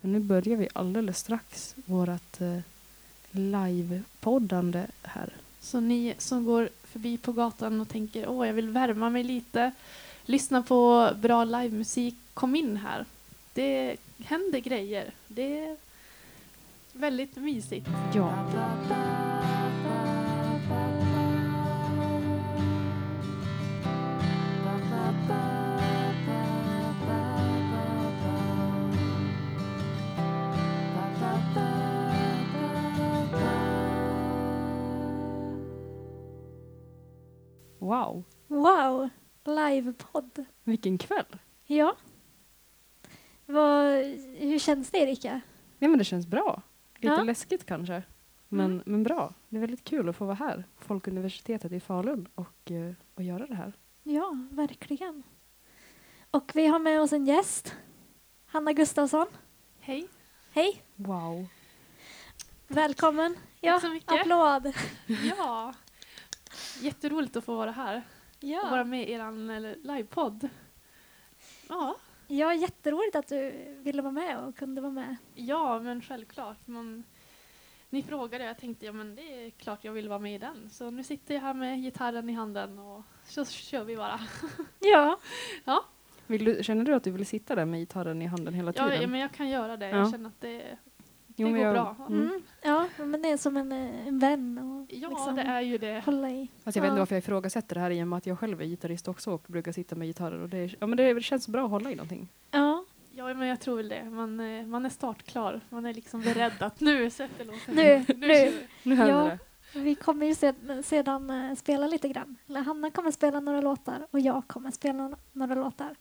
Men nu börjar vi alldeles strax vårt eh, livepoddande här. Så ni som går förbi på gatan och tänker åh, jag vill värma mig lite, lyssna på bra livemusik, kom in här. Det händer grejer. Det är väldigt mysigt. Ja. Wow, Wow! Livepodd. vilken kväll. Ja. Vad, hur känns det Erika? Ja, men det känns bra. Lite Ja. läskigt kanske. Men, Mm. men bra. Det är väldigt kul att få vara här på Folkuniversitetet i Falun och, eh, och göra det här. Ja, verkligen. Och vi har med oss en gäst. Hanna Gustafsson. Hej. Hej! Wow. Välkommen. Ja, så mycket. applåd. Ja. Jätteroligt att få vara här och vara Ja. med i er livepodd. Ja. ja, jätteroligt att du ville vara med och kunde vara med. ja, men självklart. Man, ni frågade och jag tänkte ja, men det är klart jag vill vara med i den. Så nu sitter jag här med gitarren i handen och så kör vi bara. Ja, Vill du, känner du att du vill sitta där med gitarren i handen hela Ja, tiden? ja, men jag kan göra det. Ja. Jag känner att det, det Jo, men går jag- bra. Mm. mm. ja men det är som en, eh, en vän och Ja, liksom det är ju det. hålla i. Fast jag vet inte Ja. varför jag ifrågasätter det här i och med att jag själv är gitarrist också och brukar sitta med gitarrer. Och det, är, ja, men det känns bra att hålla i någonting. Ja, Ja, men jag tror väl det. Man, eh, man är startklar. Man är liksom beredd att nu sätter låten. Nu, nu. vi. Nu händer Ja. det. vi kommer ju sed- sedan eh, spela lite grann. Eller Hanna kommer spela några låtar och jag kommer spela några låtar.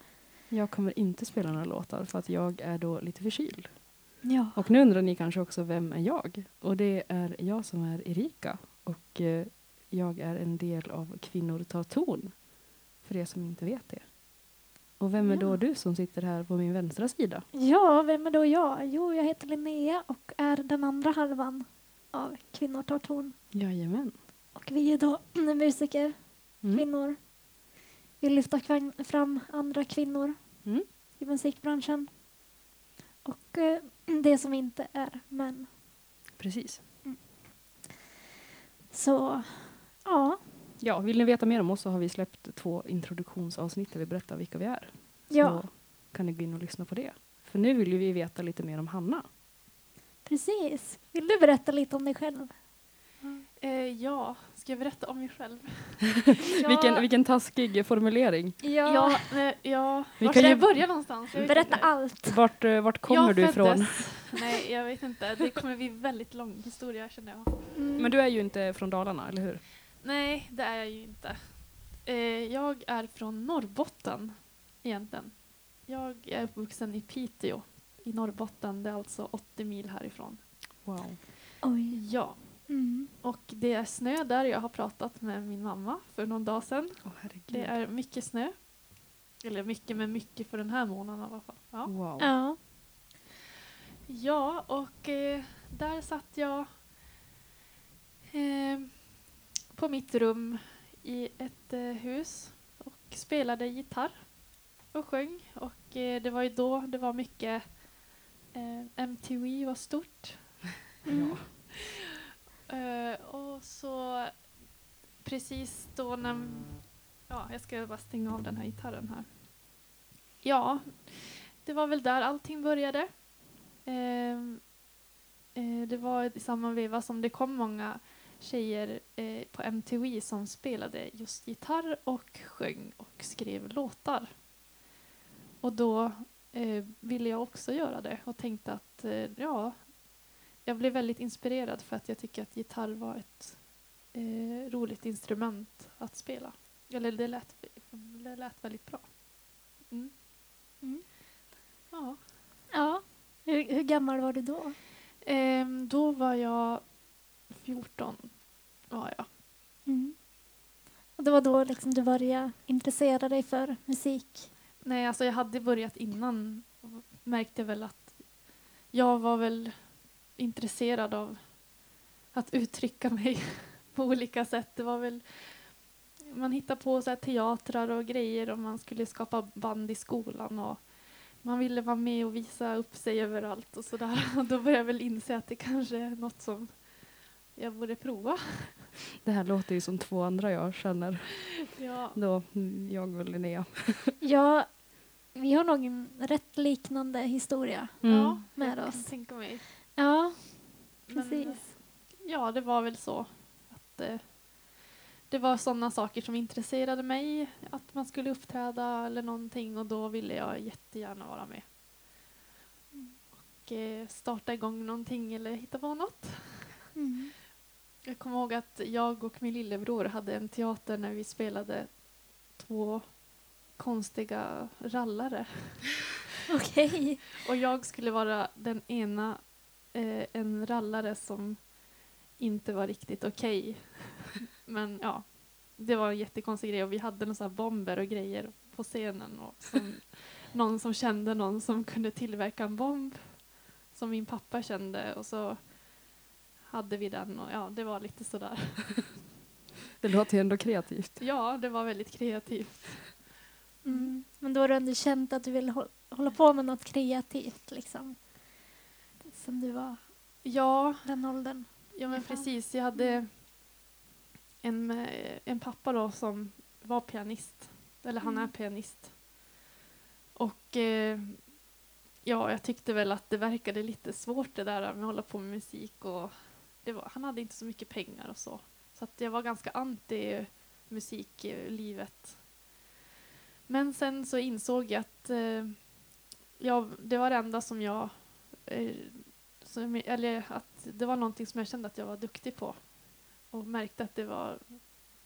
Jag kommer inte spela några låtar för att jag är då lite förkyld. Ja. Och nu undrar ni kanske också vem är jag? Och det är jag som är Erika. Och eh, jag är en del av Kvinnor tar ton. För er som inte vet det. Och vem är Ja. då du som sitter här på min vänstra sida? Ja, vem är då jag? Jo, jag heter Linnea och är den andra halvan av Kvinnor tar ton. Jajamän. Och vi är då musiker, Mm. kvinnor. Vi lyfter kvan- fram andra kvinnor Mm. i musikbranschen. Och eh, det som inte är män. Precis. Så, ja. Ja, vill ni veta mer om oss så har vi släppt två introduktionsavsnitt där vi berättar vilka vi är. Ja, Så kan ni gå in och lyssna på det. För nu vill vi veta lite mer om Hanna. precis. Vill du berätta lite om dig själv? Eh, ja, ska jag berätta om mig själv? Vilken, vilken taskig formulering. Ja, eh, ja. Vi Var kan ska jag börja någonstans? Jag Berätta inte. allt. Vart, eh, vart kommer jag du ifrån? föddes- Nej, jag vet inte. Det kommer bli väldigt lång historia känner jag. Mm. Men du är ju inte från Dalarna, eller hur? Nej, det är jag ju inte. Eh, jag är från Norrbotten egentligen. Jag är uppvuxen i Piteå i Norrbotten. Det är alltså 80 mil härifrån. Wow. Oj. Ja, Mm. och det är snö där. Jag har pratat med min mamma för någon dag sedan. Herregud. Det är mycket snö. Eller mycket med mycket för den här månaden i alla fall. Ja, Wow. Ja. ja och eh, där satt jag eh, på mitt rum i ett eh, hus och spelade gitarr och sjöng. Och eh, det var ju då det var mycket eh, MTV var stort. Mm. Ja. Uh, och så precis då när... Ja, jag ska bara stänga av den här gitarren här. Ja, det var väl där allting började. Uh, uh, det var i samma veva som det kom många tjejer eh, på MTV som spelade just gitarr och sjöng och skrev låtar. Och då ville jag också göra det och tänkte att ja, jag blev väldigt inspirerad för att jag tycker att gitarr var ett eh, roligt instrument att spela. Eller det lät, det lät väldigt bra. Mm. Mm. Ja. Ja. Hur, hur gammal var du då? Ehm, då var jag 14. Var jag. Mm. Och det var då liksom du började intressera dig för musik? Nej, alltså jag hade börjat innan och märkte väl att jag var väl intresserad av att uttrycka mig på olika sätt. Det var väl man hittade på så här teatrar och grejer och man skulle skapa band i skolan och man ville vara med och visa upp sig överallt och sådär. Och då började jag väl inse att det kanske är något som jag borde prova. Det här låter ju som två andra jag känner. Ja, Då, mm, jag och Linnea. Ja, vi har nog en rätt liknande historia. ja med jag kan oss. tänka mig. Ja, Men, precis. ja, det var väl så. Att, eh, det var sådana saker som intresserade mig. Att man skulle uppträda eller någonting och då ville jag jättegärna vara med. Och eh, starta igång någonting eller hitta på något. Mm. Jag kommer ihåg att jag och min lillebror hade en teater när vi spelade två konstiga rallare. Okej. Och jag skulle vara den ena, eh, en rallare som inte var riktigt okej. Men ja, det var en jättekonstig grej och vi hade några så bomber och grejer på scenen. Och som, någon som kände någon som kunde tillverka en bomb som min pappa kände och så hade vi den och ja, det var lite sådär. Det låter ju ändå kreativt. Ja, det var väldigt kreativt. Mm. Men då har du ändå känt att du vill hå- hålla på med något kreativt liksom. Sen du var Ja, den åldern. Ja men precis, jag hade en, eh, en pappa då som var pianist. Eller han är Mm. pianist. Och eh, ja, jag tyckte väl att det verkade lite svårt det där med att hålla på med musik och var, han hade inte så mycket pengar och så. Så att jag var ganska anti musiklivet. Men sen så insåg jag att eh, ja, det var det enda som jag eh, som, eller att det var någonting som jag kände att jag var duktig på. Och märkte att det var,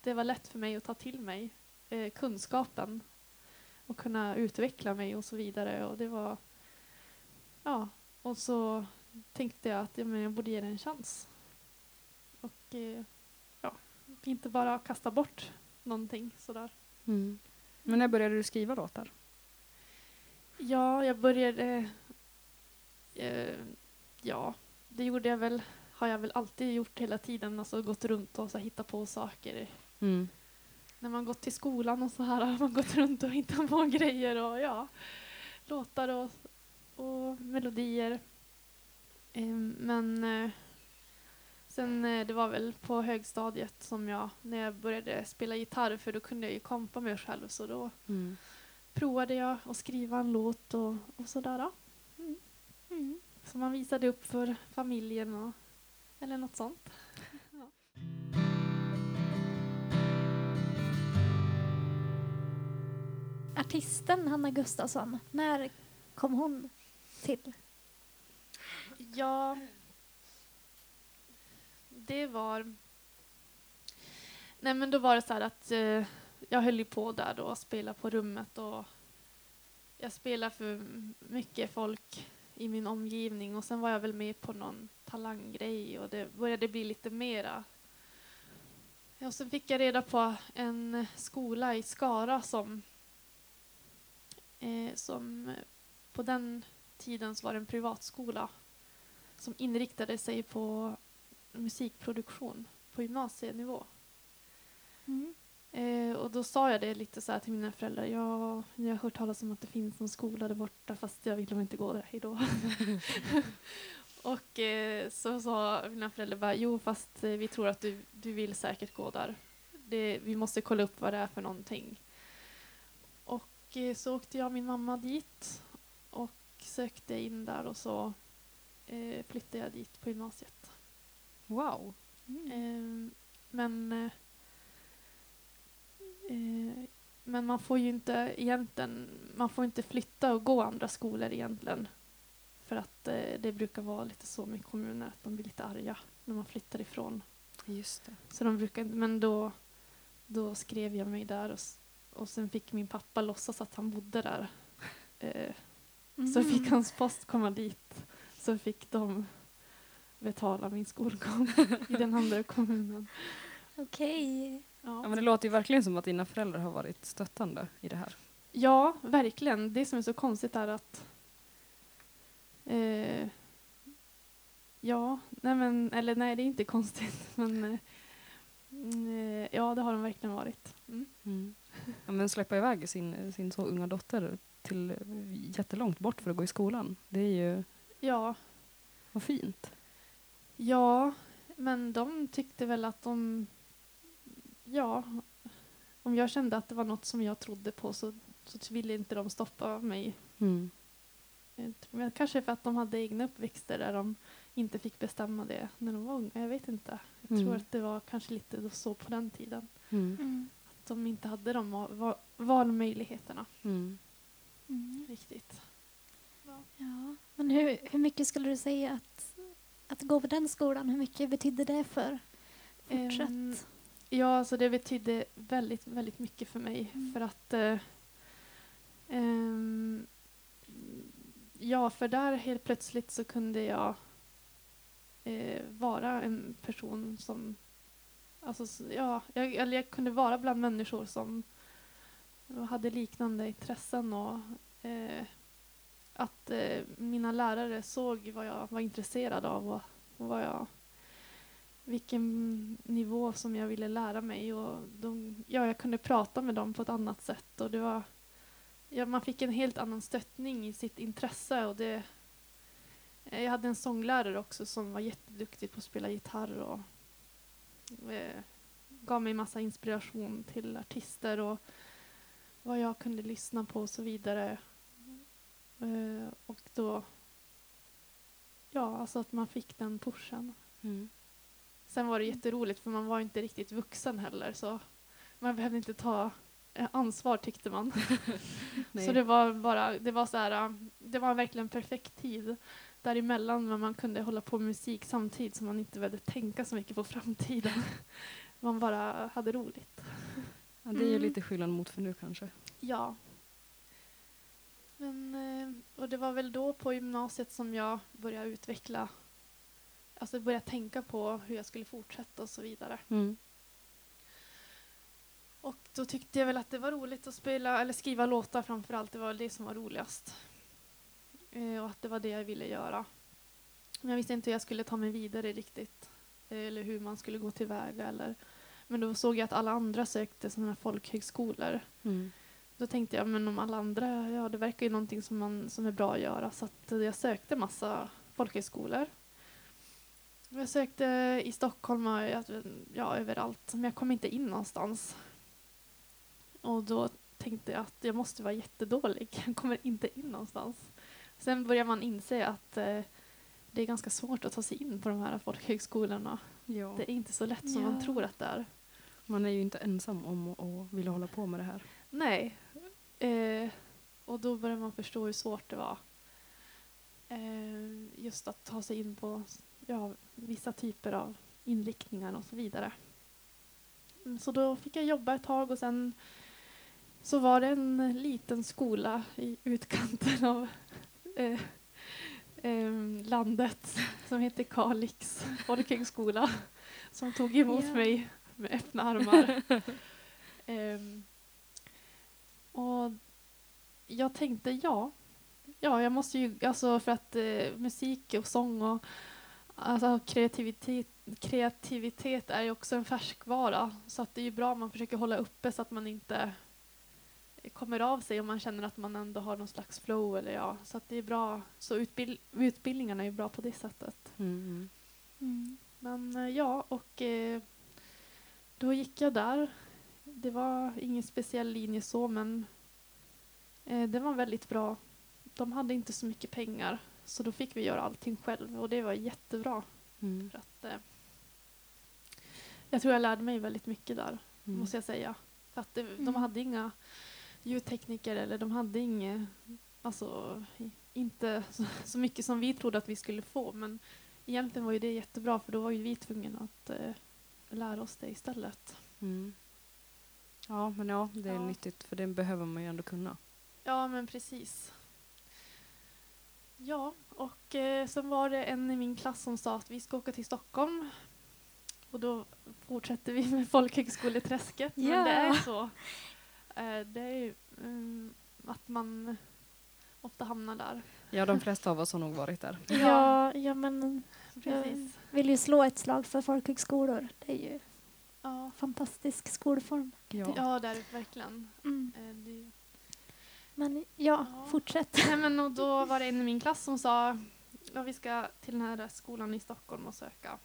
det var lätt för mig att ta till mig eh, kunskapen. Och kunna utveckla mig och så vidare. Och det var, ja, och så tänkte jag att ja, men jag borde ge det en chans. Och eh, ja, inte bara kasta bort någonting sådär. Mm. Men när började du skriva låtar? Ja, jag började... Eh, ja, det gjorde jag väl. Har jag väl alltid gjort hela tiden. Alltså gått runt och så här, hittat på saker. Mm. När man gått till skolan och så här har man gått runt och hittat på grejer och ja, låtar och, och melodier. Eh, men eh, sen eh, det var väl på högstadiet som jag, när jag började spela gitarr, för då kunde jag ju kompa mig själv, så då Mm. provade jag att skriva en låt och, och sådär. Som man visade upp för familjen och, eller något sånt. Artisten Hanna Gustafsson, när kom hon till? Ja, det var... Nej men då var det så här att eh, jag höll ju på där då och spelade på rummet och jag spelade för mycket folk i min omgivning och sen var jag väl med på någon talanggrej och det började bli lite mera. Och sen fick jag reda på en skola i Skara som, eh, som på den tiden var en privatskola som inriktade sig på musikproduktion på gymnasienivå. Mm. Eh, och då sa jag det lite så här till mina föräldrar. Ja, jag har hört talas om att det finns någon skola där borta fast jag vill nog inte gå där. Hejdå. och eh, så sa mina föräldrar bara, jo fast eh, vi tror att du, du vill säkert gå där. Det, vi måste kolla upp vad det är för någonting. Och eh, så åkte jag och min mamma dit och sökte in där och så eh, flyttade jag dit på gymnasiet. Wow. Eh, men eh, men man får ju inte egentligen, man får inte flytta och gå andra skolor egentligen. För att eh, det brukar vara lite så med kommuner att de blir lite arga när man flyttar ifrån. Just det. Så de brukar men då, då skrev jag mig där och, och sen fick min pappa låtsas att han bodde där. Eh, Så fick hans post komma dit. Så fick de betala min skolgång i den andra kommunen. Okej. Ja, Ja. men det låter ju verkligen som att dina föräldrar har varit stöttande i det här. ja, verkligen. Det som är så konstigt är att eh, Ja, nej men, eller nej det är inte konstigt men eh, Mm, eh, ja, det har de verkligen varit. Mm. Mm. Ja, men släppa iväg sin, sin så unga dotter till jättelångt bort för att gå i skolan. Det är ju, Ja, vad fint. ja, men de tyckte väl att de... Ja, om jag kände att det var något som jag trodde på så, så ville inte de stoppa mig. Mm. Men kanske för att de hade egna uppväxter där de inte fick bestämma det när de var unga. Jag vet inte. Jag Mm. tror att det var kanske lite så på den tiden. Mm. Mm. Att de inte hade de va- va- valmöjligheterna Mm. Mm. riktigt. Ja, men hur, hur mycket skulle du säga att, att gå på den skolan, hur mycket betydde det för fortsätt? Ehm, ja, alltså det betydde väldigt, väldigt mycket för mig. Mm. För att... Eh, ehm, ja, för där helt plötsligt så kunde jag eh, vara en person som... Alltså, ja, jag, eller jag kunde vara bland människor som hade liknande intressen och eh, att eh, mina lärare såg vad jag var intresserad av och, och vad jag vilken nivå som jag ville lära mig. Och de, ja, jag kunde prata med dem på ett annat sätt. Och det var, ja, man fick en helt annan stöttning i sitt intresse. Och det, jag hade en sånglärare också som var jätteduktig på att spela gitarr och eh, gav mig massa inspiration till artister och vad jag kunde lyssna på och så vidare. Eh, och då, ja, alltså att man fick den pushen. Mm. Sen var det jätteroligt för man var inte riktigt vuxen heller så man behövde inte ta eh, ansvar tyckte man. Så det var bara, det var så här, äh, det var verkligen perfekt tid däremellan men man kunde hålla på med musik samtidigt så man inte behövde tänka så mycket på framtiden. man bara hade roligt. ja, det är ju Mm. lite skillnad mot för nu kanske. Ja. Men, eh, och det var väl då på gymnasiet som jag började utveckla, alltså började tänka på hur jag skulle fortsätta och så vidare. Mm. Och då tyckte jag väl att det var roligt att spela, eller skriva låtar framför allt. Det var det som var roligast. Eh, och att det var det jag ville göra. Men jag visste inte hur jag skulle ta mig vidare riktigt. Eh, eller hur man skulle gå tillväga. Eller. Men då såg jag att alla andra sökte sådana här folkhögskolor. Mm. Då tänkte jag, men om alla andra, ja det verkar ju någonting som, man, som är bra att göra. Så att jag sökte massa folkhögskolor. Jag sökte i Stockholm och ja, överallt, men jag kom inte in någonstans. Och då tänkte jag att jag måste vara jättedålig. Jag kommer inte in någonstans. Sen börjar man inse att eh, det är ganska svårt att ta sig in på de här folkhögskolorna. Ja. Det är inte så lätt som man Ja. tror att det är. Man är ju inte ensam om att vilja hålla på med det här. Nej. Eh, och då börjar man förstå hur svårt det var. Eh, just att ta sig in på ja, vissa typer av inriktningar och så vidare. Mm, Så då fick jag jobba ett tag och sen så var det en liten skola i utkanten av eh, eh, landet som heter Kalix folkhögskola som tog emot Ja. mig med öppna armar. Ehm, och jag tänkte ja, ja jag måste ju, alltså för att eh, musik och sång och alltså, kreativitet, kreativitet är ju också en färskvara. Så att det är ju bra om man försöker hålla uppe så att man inte kommer av sig om man känner att man ändå har någon slags flow eller ja. Så att det är bra, så utbild, utbildningarna är ju bra på det sättet. Mm. Mm. Men eh, ja, och eh, då gick jag där. Det var ingen speciell linje så, men eh, det var väldigt bra. De hade inte så mycket pengar, så då fick vi göra allting själv och det var jättebra. Mm. För att, eh, jag tror jag lärde mig väldigt mycket där, Mm. måste jag säga. För att det, de Mm. hade inga ljudtekniker eller de hade inget, alltså inte så, så mycket som vi trodde att vi skulle få. Men egentligen var ju det jättebra för då var ju vi tvungna att eh, lära oss det istället. Mm. Ja, men ja, det är Ja. nyttigt för det behöver man ju ändå kunna. Ja, men precis. Ja, och eh, sen var det en i min klass som sa att vi ska åka till Stockholm. Och då fortsätter vi med folkhögskoleträsket. Men Ja. det är så. Eh, det är ju mm, att man ofta hamnar där. Ja, de flesta av oss har nog varit där. Ja, ja, men Precis. vill ju slå ett slag för folkhögskolor. Det är ju Ja. fantastisk skolform. Ja. Ja, det är det verkligen. Men ja, Ja. fortsätt. Nej, men och då var det en i min klass som sa ja, vi ska till den här skolan i Stockholm och söka.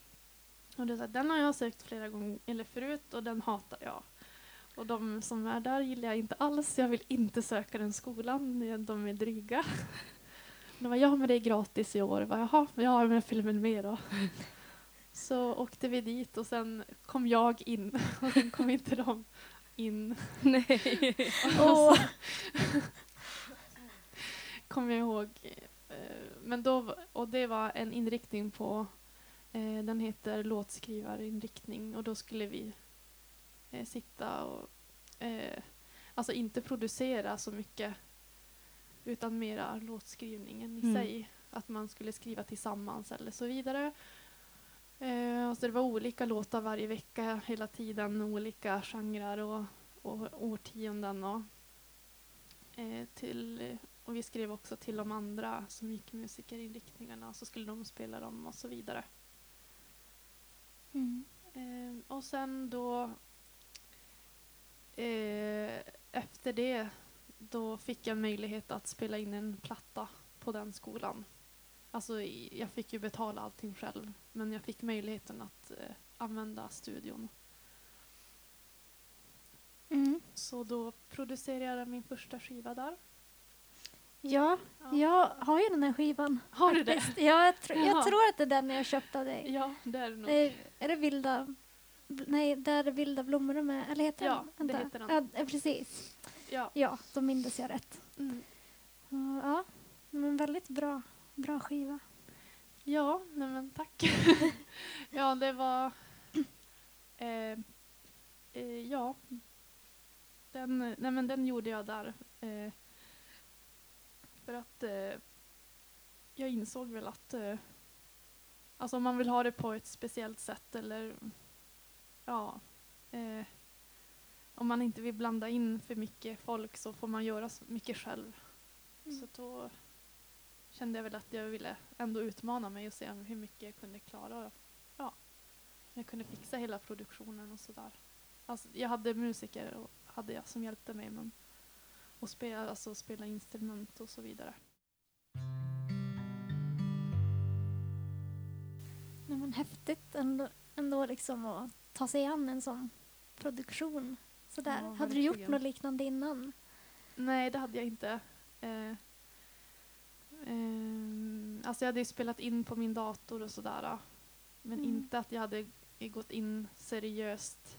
Och det, den har jag sökt flera gånger eller förut och den hatar jag. Och de som är där gillar jag inte alls. Jag vill inte söka den skolan. De är dryga. De var ja men det är gratis i år. Jag bara, Jaha, ja men jag med då. Så åkte vi dit och sen kom jag in och sen kom inte de in. Nej. Åh, kommer jag ihåg. Eh, Men då, och det var en inriktning på, eh, den heter låtskrivarinriktning och då skulle vi eh, sitta och, alltså inte producera så mycket utan mera låtskrivningen i Mm. sig. Att man skulle skriva tillsammans eller så vidare. Eh, så det var olika låtar varje vecka hela tiden, olika genrer och, och årtionden. Och, eh, till, och vi skrev också till de andra som gick musikerinriktningarna så skulle de spela dem och så vidare. Mm. Eh, och sen då eh, efter det då fick jag möjlighet att spela in en platta på den skolan. Alltså jag fick ju betala allting själv men jag fick möjligheten att eh, använda studion. Mm. Så då producerade jag min första skiva där. Ja, jag har ju den här skivan. Har du det? Ja, jag, tr- jag tror att det är den jag köpte av dig. Ja, det är det nog. Eh, är det vilda... Nej, där är vilda blommor är. Eller heter Ja, den? det Vänta. heter den. Ja, eh, precis. Ja. Ja, då mindes jag rätt. Mm. Uh, ja, men väldigt bra, bra skiva. Ja, nej men tack. ja, det var... Eh, eh, ja. Den, nej men den gjorde jag där. Eh, för att eh, jag insåg väl att eh, alltså om man vill ha det på ett speciellt sätt eller ja. Eh, om man inte vill blanda in för mycket folk så får man göra så mycket själv. Mm. Så då kände jag väl att jag ville ändå utmana mig och se hur mycket jag kunde klara. Och, ja, jag kunde fixa hela produktionen och sådär. Alltså, jag hade musiker och hade jag som hjälpte mig men och spela, alltså, spela instrument och så vidare. Nej, men häftigt ändå, ändå liksom att ta sig an en sån produktion. Sådär. Ja, Hade du gjort något liknande innan? Nej, det hade jag inte. Eh, ehm, alltså jag hade ju spelat in på min dator och sådär. Men Mm. inte att jag hade gått in seriöst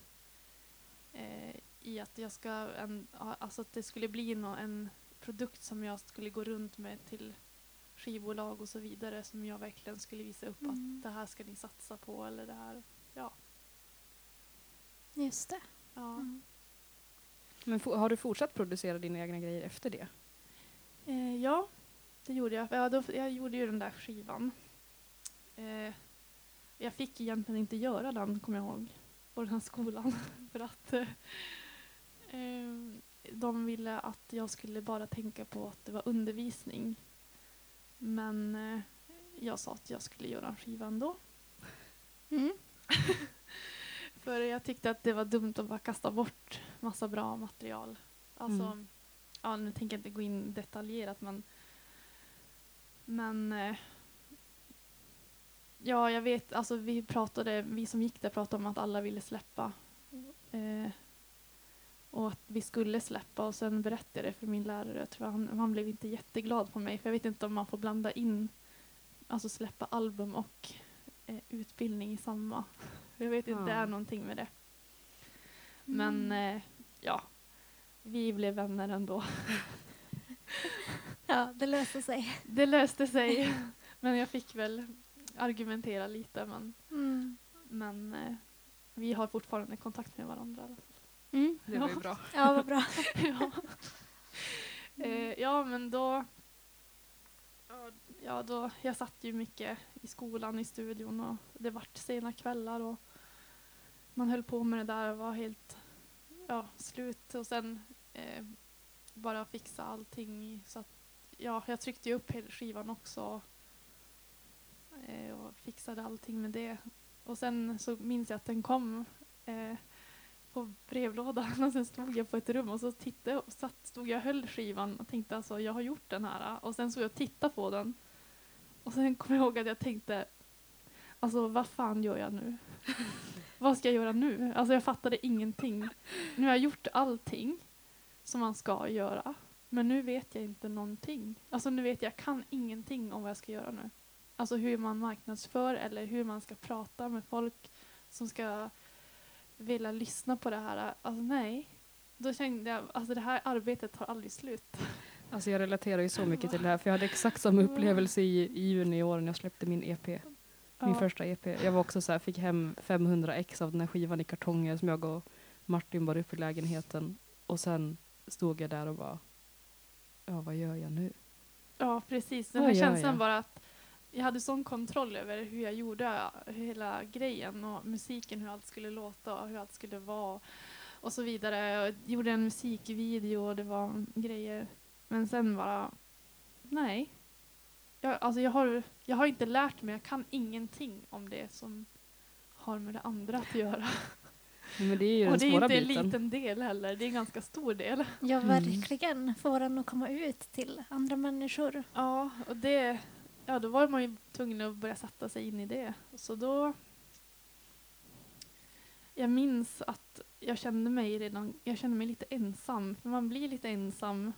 eh, i att jag ska, en, alltså att det skulle bli nå en produkt som jag skulle gå runt med till skivbolag och så vidare som jag verkligen skulle visa upp Mm. att det här ska ni satsa på eller det här. Ja. Just det. ja. Mm. Men har du fortsatt producera dina egna grejer efter det? Eh, ja, det gjorde jag. Ja, då, jag gjorde ju den där skivan. Eh, jag fick egentligen inte göra den, kommer jag ihåg, på den här skolan. För att eh, eh, de ville att jag skulle bara tänka på att det var undervisning. Men eh, jag sa att jag skulle göra en skiva ändå. Mm. För jag tyckte att det var dumt att bara kasta bort massa bra material. Alltså, Mm. ja, nu tänker jag inte gå in detaljerat men men eh, ja, jag vet, alltså vi pratade, vi som gick där pratade om att alla ville släppa eh, och att vi skulle släppa och sen berättade jag det för min lärare. Jag tror han, han blev inte jätteglad på mig för jag vet inte om man får blanda in, alltså släppa album och eh, utbildning i samma. Jag vet inte, det Ja. är någonting med det. Men Mm. eh, ja, vi blev vänner ändå. Ja, det löser sig. Det löste sig. men jag fick väl argumentera lite. Men, Mm. men eh, vi har fortfarande kontakt med varandra. Mm. Det var ju bra. Ja, vad bra. ja. Eh, ja, men då... ja, då... Jag satt ju mycket i skolan, i studion och det vart sena kvällar och man höll på med det där och var helt ja, slut och sen eh, bara fixa allting. i- Så att, ja, jag tryckte ju upp hela skivan också eh, och fixade allting med det. Och sen så minns jag att den kom eh, på brevlådan och sen stod jag på ett rum och så tittade och satt, stod jag och höll skivan och tänkte alltså jag har gjort den här och sen såg jag och tittade på den och sen kom jag ihåg att jag tänkte alltså vad fan gör jag nu? vad ska jag göra nu? Alltså jag fattade ingenting. Nu har jag gjort allting som man ska göra men nu vet jag inte någonting. Alltså nu vet jag, jag kan ingenting om vad jag ska göra nu. Alltså hur man marknadsför eller hur man ska prata med folk som ska vilja lyssna på det här. Alltså nej. Då kände jag, alltså det här arbetet tar aldrig slut. Alltså jag relaterar ju så mycket till det här, för jag hade exakt samma upplevelse i, i juni i år när jag släppte min EP. Min Ja. första EP. Jag var också så här, fick hem 500 ex av den här skivan i kartonger som jag och Martin bar upp i lägenheten. Och sen stod jag där och bara, ja vad gör jag nu? Ja, precis. Den här känslan jag? bara att jag hade sån kontroll över hur jag gjorde hela grejen och musiken, hur allt skulle låta och hur allt skulle vara och så vidare. Jag gjorde en musikvideo och det var grejer. Men sen bara, nej. Jag, alltså jag, har, jag har inte lärt mig, jag kan ingenting om det som har med det andra att göra. Men det är ju och den det är svåra inte en biten. liten del heller, det är en ganska stor del. Ja, Mm. verkligen. Få den att komma ut till andra människor. Ja, och det, ja, då var man ju tvungen att börja sätta sig in i det. Så då... Jag minns att jag kände mig redan, jag kände mig lite ensam. För man blir lite ensam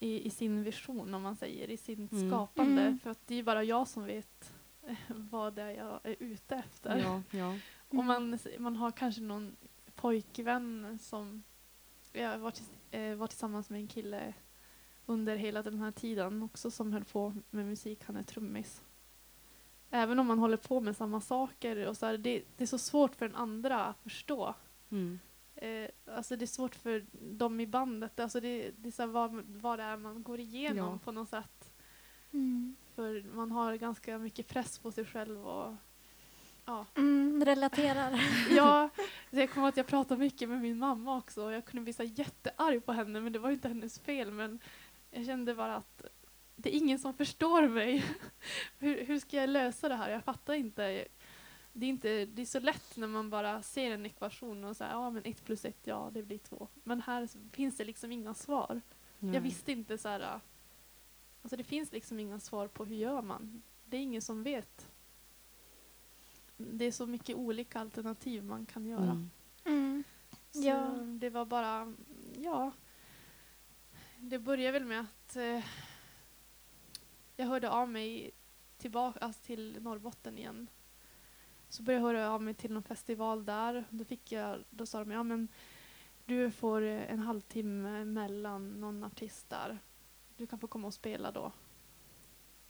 i, i sin vision, om man säger, i sin Mm. skapande. Mm. För att det är bara jag som vet eh, vad det är jag är ute efter. Ja, ja. Och man, man har kanske någon pojkvän som jag var, tills, eh, var tillsammans med en kille under hela den här tiden också som höll på med musik. Han är trummis. Även om man håller på med samma saker och så här, det, det är så svårt för den andra att förstå. Mm. Eh, alltså det är svårt för dem i bandet. Alltså det, det är så här vad, vad det är man går igenom Ja. på något sätt. Mm. För man har ganska mycket press på sig själv och ja. Mm, relaterar. Ja, jag kommer att jag pratade mycket med min mamma också och jag kunde bli så jättearg på henne men det var ju inte hennes fel men jag kände bara att det är ingen som förstår mig. hur, hur ska jag lösa det här? Jag fattar inte. Det är, inte, det är så lätt när man bara ser en ekvation och säger ja men ett plus ett, ja det blir två. Men här finns det liksom inga svar. Nej. Jag visste inte så här. Alltså det finns liksom inga svar på hur gör man. Det är ingen som vet. Det är så mycket olika alternativ man kan göra. Mm. Mm. Så Ja. det var bara, ja. Det började väl med att eh, jag hörde av mig tillbaka alltså till Norrbotten igen. Så började jag höra av mig till någon festival där. Då, fick jag, då sa de, ja men du får en halvtimme mellan någon artist där. Du kan få komma och spela då.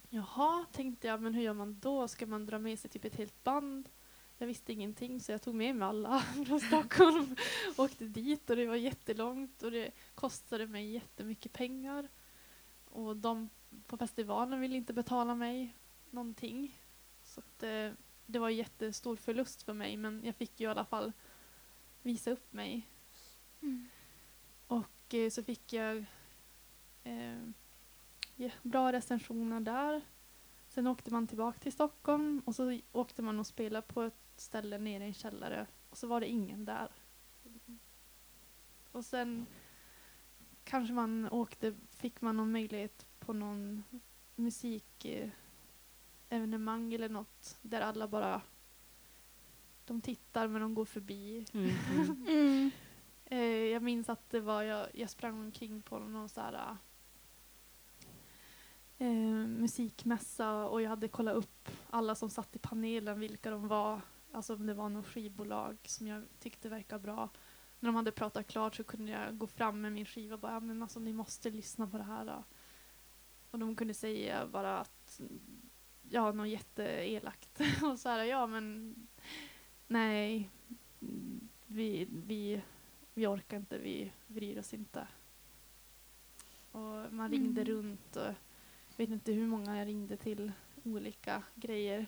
Jaha, tänkte jag, men hur gör man då? Ska man dra med sig typ ett helt band? Jag visste ingenting så jag tog med mig alla från Stockholm och åkte dit och det var jättelångt och det kostade mig jättemycket pengar. Och de på festivalen ville inte betala mig någonting. Så att, eh, det var en jättestor förlust för mig men jag fick ju i alla fall visa upp mig. Mm. Och eh, så fick jag eh, bra recensioner där. Sen åkte man tillbaka till Stockholm och så åkte man och spelade på ett ställe nere i en källare och så var det ingen där. Och sen kanske man åkte, fick man någon möjlighet på någon musikevenemang evenemang eller något där alla bara de tittar men de går förbi. Mm. Mm. Mm. Eh, jag minns att det var, jag, jag sprang omkring på någon så här eh, musikmässa och jag hade kollat upp alla som satt i panelen, vilka de var. Alltså om det var något skivbolag som jag tyckte verkade bra. När de hade pratat klart så kunde jag gå fram med min skiva och bara, ja, men alltså ni måste lyssna på det här. Då. Och de kunde säga bara att, ja, något jätteelakt. och så här, ja men, nej, vi, vi, vi orkar inte, vi bryr oss inte. Och man ringde Mm. runt och vet inte hur många jag ringde till olika grejer.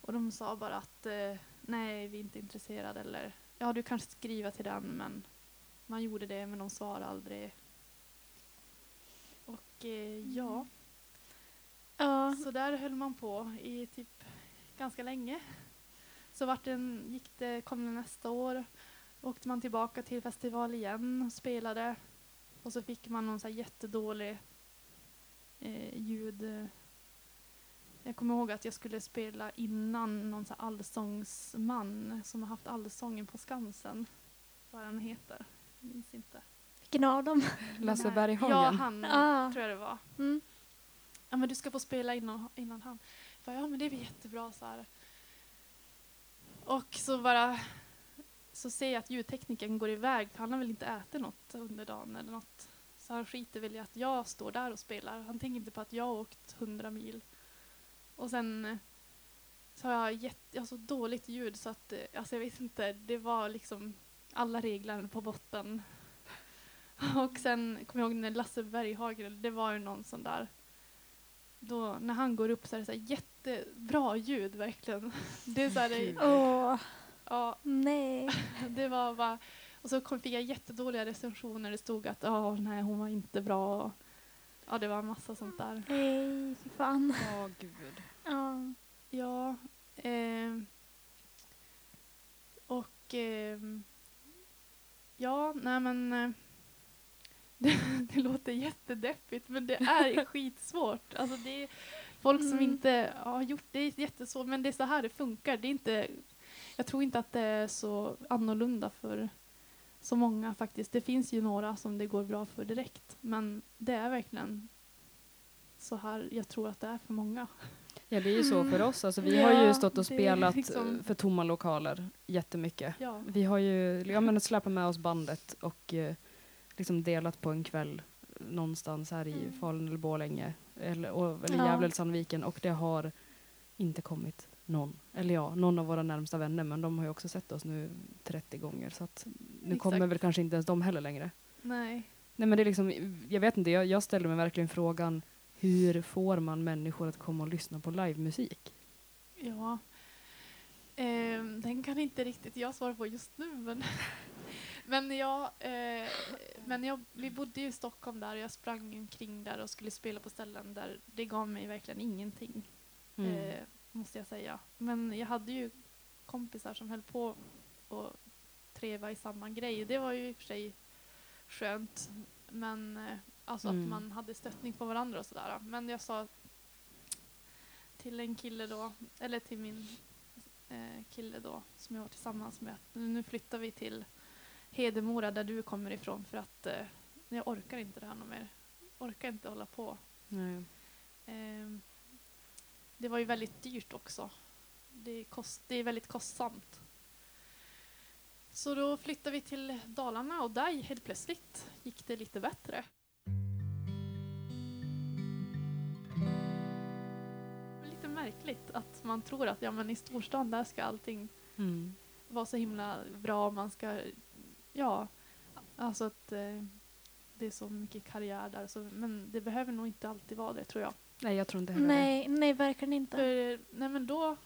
Och de sa bara att eh, nej, vi är inte intresserade eller ja, du kanske skriva till den men man gjorde det men de svarade aldrig. Och eh, ja, Ja. så där höll man på i typ ganska länge. Så vart den, gick det, kom det nästa år åkte man tillbaka till festival igen och spelade. Och så fick man någon så här jättedålig eh, ljud. eh. Jag kommer ihåg att jag skulle spela innan någon så här allsångsman som har haft allsången på Skansen. Vad han heter. Jag minns inte. Vilken av dem? Lasse Berghagen. Ja, han Ah. tror jag det var. Mm. Ja, men du ska få spela innan, innan han. Jag bara, ja, men det blir jättebra. Så här. Och så bara så ser jag att ljudteknikern går iväg. för Han har väl inte ätit något under dagen eller något. Så han skiter väl i att jag står där och spelar. Han tänker inte på att jag har åkt hundra mil. Och sen eh, så har jag, jätte, jag har så dåligt ljud så att, eh, alltså jag vet inte, det var liksom alla regler på botten. Och sen kommer jag ihåg när Lasse Berghagen, det var ju någon sån där då, när han går upp så är det så här jättebra ljud verkligen. Det är så här. Åh, ja, nej. det var bara, och så kom, fick jag jättedåliga recensioner. Det stod att oh, nej, hon var inte bra. Ja, det var en massa sånt där. Nej, fy fan. Ja, gud. Ja. Ja. Eh, och ehm, ja, nej men eh, det, det låter jättedeppigt men det är skitsvårt. Alltså det är folk som Mm. inte har gjort det är jättesvårt men det är så här det funkar. Det är inte, jag tror inte att det är så annorlunda för så många faktiskt. Det finns ju några som det går bra för direkt men det är verkligen så här jag tror att det är för många. Ja, det är ju så för oss. Alltså, vi Ja, har ju stått och spelat liksom- eh, för tomma lokaler jättemycket. Ja. Vi har ju ja, men släpat med oss bandet och eh, liksom delat på en kväll någonstans här i Mm. Falun eller Borlänge eller, och, eller Ja. Gävle eller Sandviken och det har inte kommit någon. Eller ja, någon av våra närmsta vänner men de har ju också sett oss nu 30 gånger så att nu Exakt. kommer väl kanske inte ens de heller längre. Nej. Nej men det är liksom, jag vet inte, jag, jag ställer mig verkligen frågan hur får man människor att komma och lyssna på livemusik? Ja. Ehm, den kan inte riktigt jag svara på just nu. Men, men, jag, eh, men jag, vi bodde ju i Stockholm där och jag sprang omkring där och skulle spela på ställen där det gav mig verkligen ingenting. Mm. Eh, måste jag säga. Men jag hade ju kompisar som höll på och treva i samma grej. Det var ju i och för sig skönt. Men eh, alltså Mm. att man hade stöttning på varandra och sådär. Men jag sa till en kille då, eller till min eh, kille då som jag var tillsammans med att nu flyttar vi till Hedemora där du kommer ifrån för att eh, jag orkar inte det här något mer. Orkar inte hålla på. Nej. Ehm, det var ju väldigt dyrt också. Det, kost, det är väldigt kostsamt. Så då flyttade vi till Dalarna och där helt plötsligt gick det lite bättre. Är lite märkligt att man tror att ja, men i storstan där ska allting Mm. vara så himla bra. Man ska, ja, alltså att eh, det är så mycket karriär där. Så, men det behöver nog inte alltid vara det tror jag. Nej, jag tror inte heller. Nej, nej, verkligen inte. För, nej men då,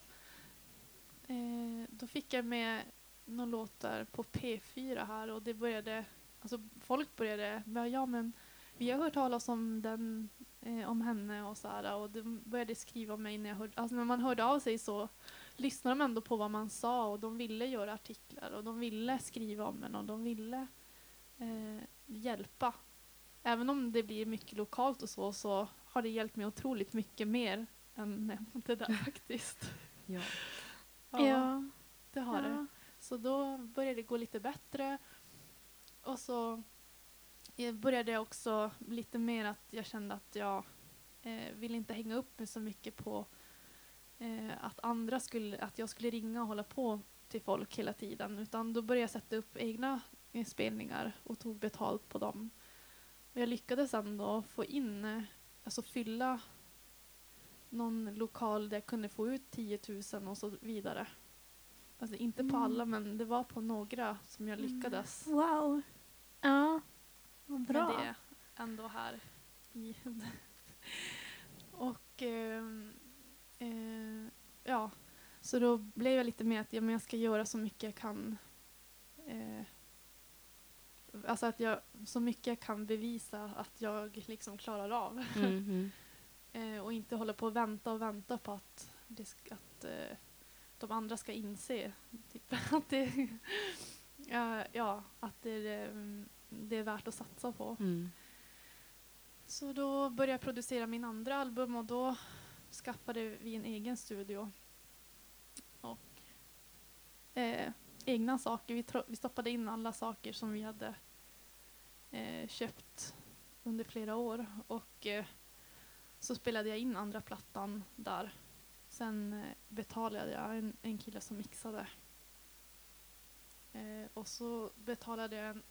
eh, då fick jag med några låtar på P4 här och det började, alltså folk började, ja men vi har hört talas om den, eh, om henne och så här och de började skriva om mig när jag hörde, alltså när man hörde av sig så lyssnade de ändå på vad man sa och de ville göra artiklar och de ville skriva om en och de ville eh, hjälpa. Även om det blir mycket lokalt och så, så har det hjälpt mig otroligt mycket mer än det där faktiskt. Ja. Ja, Ja. det har det. ja. Så då började det gå lite bättre. Och så eh, började jag också lite mer att jag kände att jag eh, ville inte hänga upp mig så mycket på eh, att andra skulle, att jag skulle ringa och hålla på till folk hela tiden. Utan då började jag sätta upp egna eh, spelningar och tog betalt på dem. Och jag lyckades ändå få in, eh, alltså fylla någon lokal där jag kunde få ut 10 000 och så vidare. Alltså inte på Mm. alla men det var på några som jag lyckades Wow. Ja, vad bra. med det ändå här i Och ehm, eh, ja, så då blev jag lite mer att ja, men jag ska göra så mycket jag kan. Eh, alltså att jag så mycket jag kan bevisa att jag liksom klarar av. Mm, mm. Eh, och inte hålla på och vänta och vänta på att, att eh, de andra ska inse typ, att det, ja, ja, att det, är, mm, det är värt att satsa på. Mm. Så då började jag producera min andra album och då skaffade vi en egen studio. Och eh, egna saker. Vi, vi stoppade in alla saker som vi hade eh, köpt under flera år. Och eh, så spelade jag in andra plattan där. Sen eh, betalade jag en, en kille som mixade. Eh, och så betalade jag en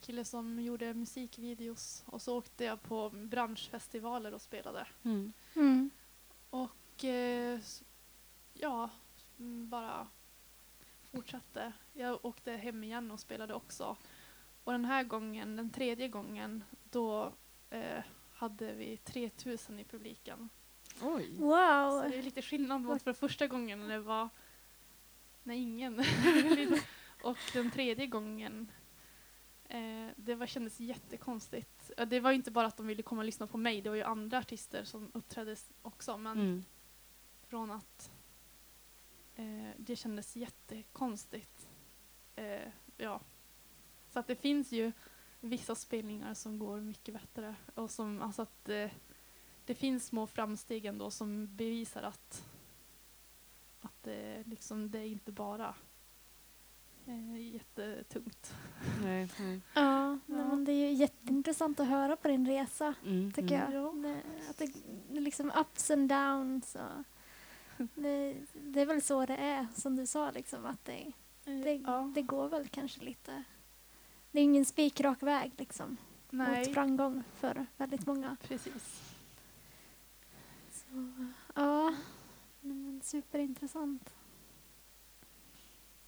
kille som gjorde musikvideos. Och så åkte jag på branschfestivaler och spelade. Mm. Mm. Och eh, ja, mm, bara fortsatte. Jag åkte hem igen och spelade också. Och den här gången, den tredje gången, då eh, hade vi 3000 i publiken. Oj. Så Wow! det är lite skillnad mot för första gången när det var när ingen Och den tredje gången eh, det var, kändes jättekonstigt. Det var inte bara att de ville komma och lyssna på mig, det var ju andra artister som uppträdde också. Men Mm. från att eh, det kändes jättekonstigt. Eh, ja. Så att det finns ju vissa spelningar som går mycket bättre. Och som, alltså att eh, det finns små framsteg ändå som bevisar att, att det, liksom, det är inte bara eh, jättetungt. Nej, nej. Ja, Ja. men det är ju jätteintressant att höra på din resa, Mm, tycker mm. jag. Det, att det, liksom ups and downs. Och det, det är väl så det är, som du sa, liksom, att det, det, ja. det går väl kanske lite... Det är ingen spikrak väg liksom, Nej, mot framgång för väldigt många. precis. Så, ja, men superintressant.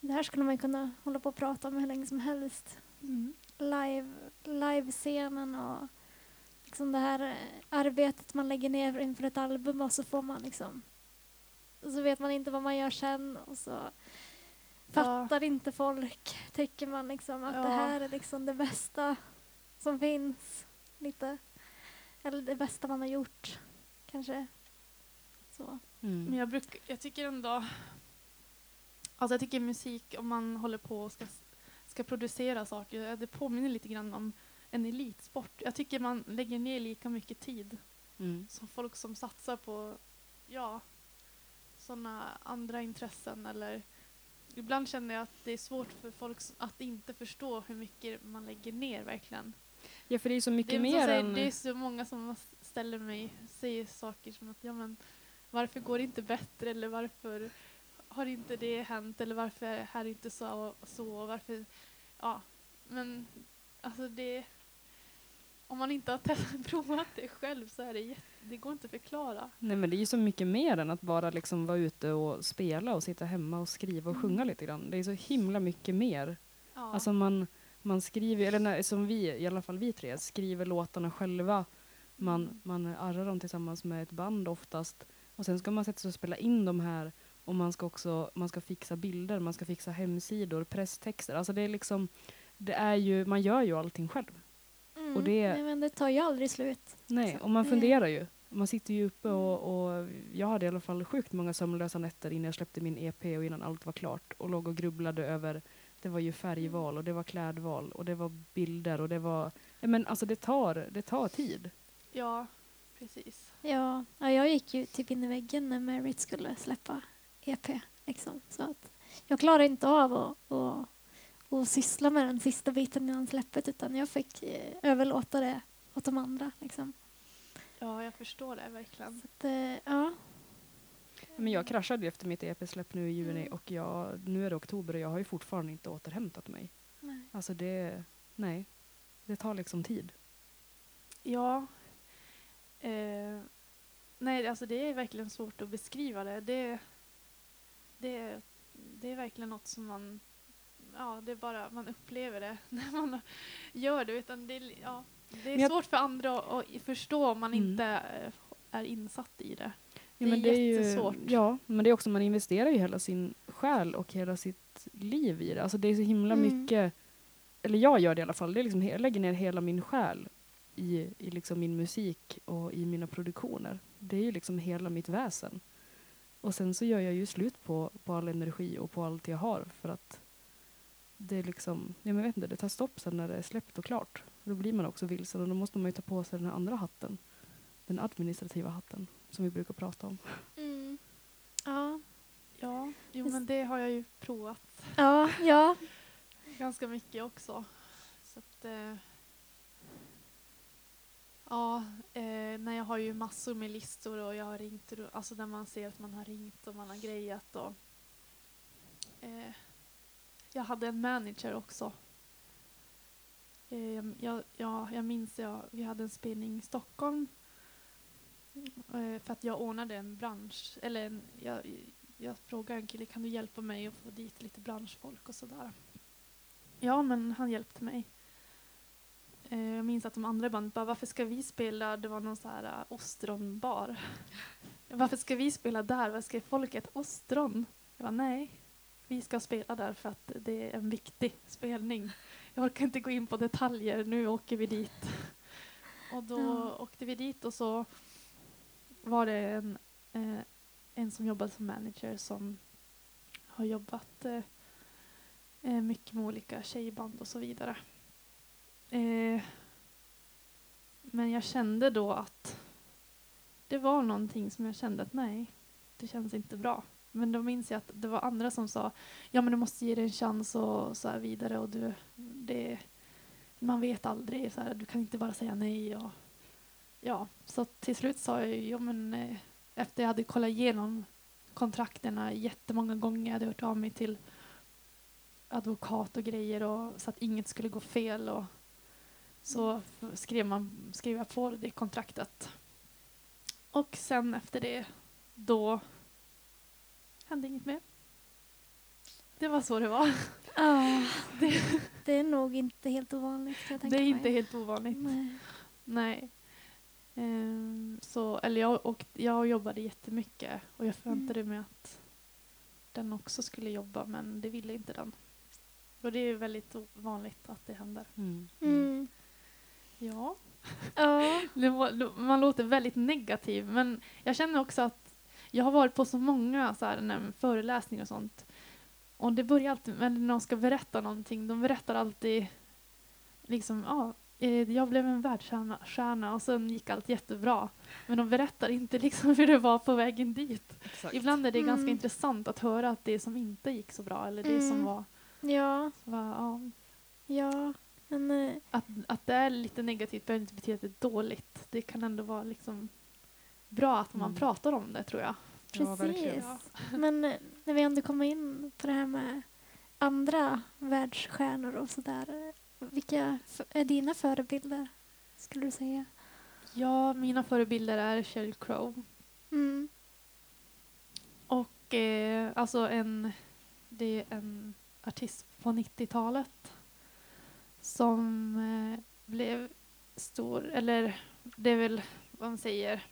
Det här skulle man kunna hålla på och prata om hur länge som helst. Mm. Live, livescenen och liksom det här eh, arbetet man lägger ner inför ett album och så får man liksom och så vet man inte vad man gör sen och så fattar inte folk, tycker man liksom att det Ja. här är liksom det bästa som finns. Lite. Eller det bästa man har gjort, kanske. Så. Mm. Men jag, bruk, jag tycker ändå... Alltså jag tycker musik, om man håller på och ska, ska producera saker, det påminner lite grann om en elitsport. Jag tycker man lägger ner lika mycket tid Mm. som folk som satsar på, ja, sådana andra intressen eller Ibland känner jag att det är svårt för folk att inte förstå hur mycket man lägger ner verkligen. Ja, för det är så mycket det, är som mer säger, än... det är så många som ställer mig, säger saker som att ja men varför går det inte bättre? eller varför har inte det hänt? eller varför är här inte så och så? och varför ja men alltså det om man inte har provat det själv så är det jätte, det går inte att förklara. Nej men det är ju så mycket mer än att bara liksom vara ute och spela och sitta hemma och skriva och sjunga lite grann. Det är så himla mycket mer. Ja. Alltså man, man skriver, eller när, som vi, i alla fall vi tre, skriver låtarna själva. Man, Mm. man arrar dem tillsammans med ett band oftast. Och sen ska man sätta sig och spela in de här. Och man ska också man ska fixa bilder, man ska fixa hemsidor, presstexter. Alltså det är liksom, det är ju, man gör ju allting själv. Mm. Och det- Nej, men det tar ju aldrig slut. Nej, Så och man funderar ju. Man sitter ju uppe och, och jag hade i alla fall sjukt många sömnlösa nätter innan jag släppte min EP och innan allt var klart och låg och grubblade över det var ju färgval och det var klädval och det var bilder och det var men alltså det tar, det tar tid. ja, precis. Ja, ja, jag gick ju typ in i väggen när Merit skulle släppa EP. Liksom. Så att jag klarar inte av att, att, att syssla med den sista biten innan släppet utan jag fick eh, överlåta det åt de andra. Liksom. Ja, jag förstår det verkligen. Så att, eh, ja. Men jag kraschade ju efter mitt EP-släpp nu i juni Mm. och jag, nu är det oktober och jag har ju fortfarande inte återhämtat mig. Nej. Alltså det, nej, det tar liksom tid. Ja. Eh, nej, alltså det är verkligen svårt att beskriva det. Det, det, det är verkligen något som man, ja, det är bara, man upplever det när man gör det. Utan det, ja, det är jag- svårt för andra att, att förstå om man Mm. inte eh, är insatt i det. Ja, Det är det är ju, jättesvårt. Ja, men det är också man investerar ju hela sin själ och hela sitt liv i det. Alltså det är så himla Mm. mycket, eller jag gör det i alla fall, det är liksom, jag lägger ner hela min själ i, i liksom min musik och i mina produktioner. Det är ju liksom hela mitt väsen. Och sen så gör jag ju slut på, på all energi och på allt jag har för att det är liksom, ja, men jag vet inte, det tar stopp sen när det är släppt och klart. Då blir man också vilsen och då måste man ju ta på sig den här andra hatten. Den administrativa hatten som vi brukar prata om. Mm. Ja. Ja, jo men det har jag ju provat Ja, ja. ganska mycket också. Så att, eh, ja, eh, nej, jag har ju massor med listor och jag har ringt, alltså där man ser att man har ringt och man har grejat och eh, jag hade en manager också. Eh, jag, jag minns, jag, vi hade en spelning i Stockholm eh, för att jag ordnade en bransch, eller en, jag, jag frågade en kille, kan du hjälpa mig att få dit lite branschfolk och sådär. Ja, men han hjälpte mig. Eh, jag minns att de andra bandet bara, varför ska vi spela, det var någon så här eh, ostronbar. varför ska vi spela där, vad ska folk äta ostron? Jag var nej, vi ska spela där för att det är en viktig spelning. Jag orkar inte gå in på detaljer, nu åker vi dit. Och då Ja. åkte vi dit och så var det en, eh, en som jobbade som manager som har jobbat eh, eh, mycket med olika tjejband och så vidare. Eh, men jag kände då att det var någonting som jag kände att nej, det känns inte bra. Men då minns jag att det var andra som sa ja men du måste ge det en chans och så här vidare och du, det, man vet aldrig, så här, du kan inte bara säga nej och ja, så till slut sa jag ju, ja men eh, efter jag hade kollat igenom kontrakterna jättemånga gånger, jag hade hört av mig till advokat och grejer och, så att inget skulle gå fel och så skrev, man, skrev jag på det kontraktet. Och sen efter det, då hände inget mer. Det var så det var. ja. Det, Det är nog inte helt ovanligt jag det är mig. inte helt ovanligt. Nej. Nej. Ehm, så, eller jag, och jag jobbade jättemycket och jag förväntade mig att den också skulle jobba men det ville inte den. Och det är ju väldigt vanligt att det händer. Mm. Mm. Ja. Ja. Man låter väldigt negativ men jag känner också att jag har varit på så många så här, föreläsningar och sånt. Och det börjar alltid, men när de ska berätta någonting, de berättar alltid liksom, ja, eh, jag blev en världsstjärna stjärna och sen gick allt jättebra. Men de berättar inte liksom hur det var på vägen dit. Exakt. Ibland är det ganska Mm. intressant att höra att det som inte gick så bra eller det som Mm. var, Ja. var ja, Ja. Men eh, att, att det är lite negativt behöver inte betyda att det är dåligt. Det kan ändå vara liksom bra att man Mm. pratar om det tror jag. Ja, precis. Men eh, när vi ändå kommer in på det här med andra världsstjärnor och sådär. Vilka är dina förebilder, skulle du säga? Ja, mina förebilder är Sheryl Crow. Mm. Och eh, alltså en, det är en artist på 90-talet som eh, blev stor, eller det är väl vad man säger,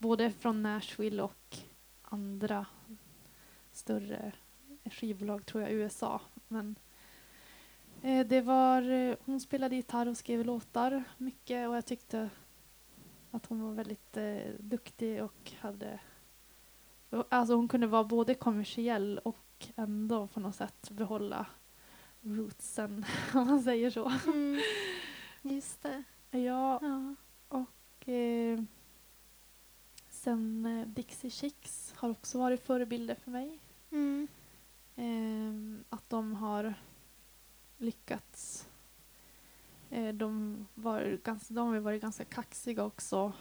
både från Nashville och andra större skivbolag tror jag USA. Men eh, det var, eh, hon spelade gitarr och skrev låtar mycket och jag tyckte att hon var väldigt eh, duktig och hade Alltså hon kunde vara både kommersiell och ändå på något sätt behålla rootsen, om man säger så. Mm. Just det. Ja, Ja. och eh, sen eh, Dixie Chicks har också varit förebilder för mig. Mm. Eh, att de har lyckats. Eh, de, var ganska, de har varit ganska kaxiga också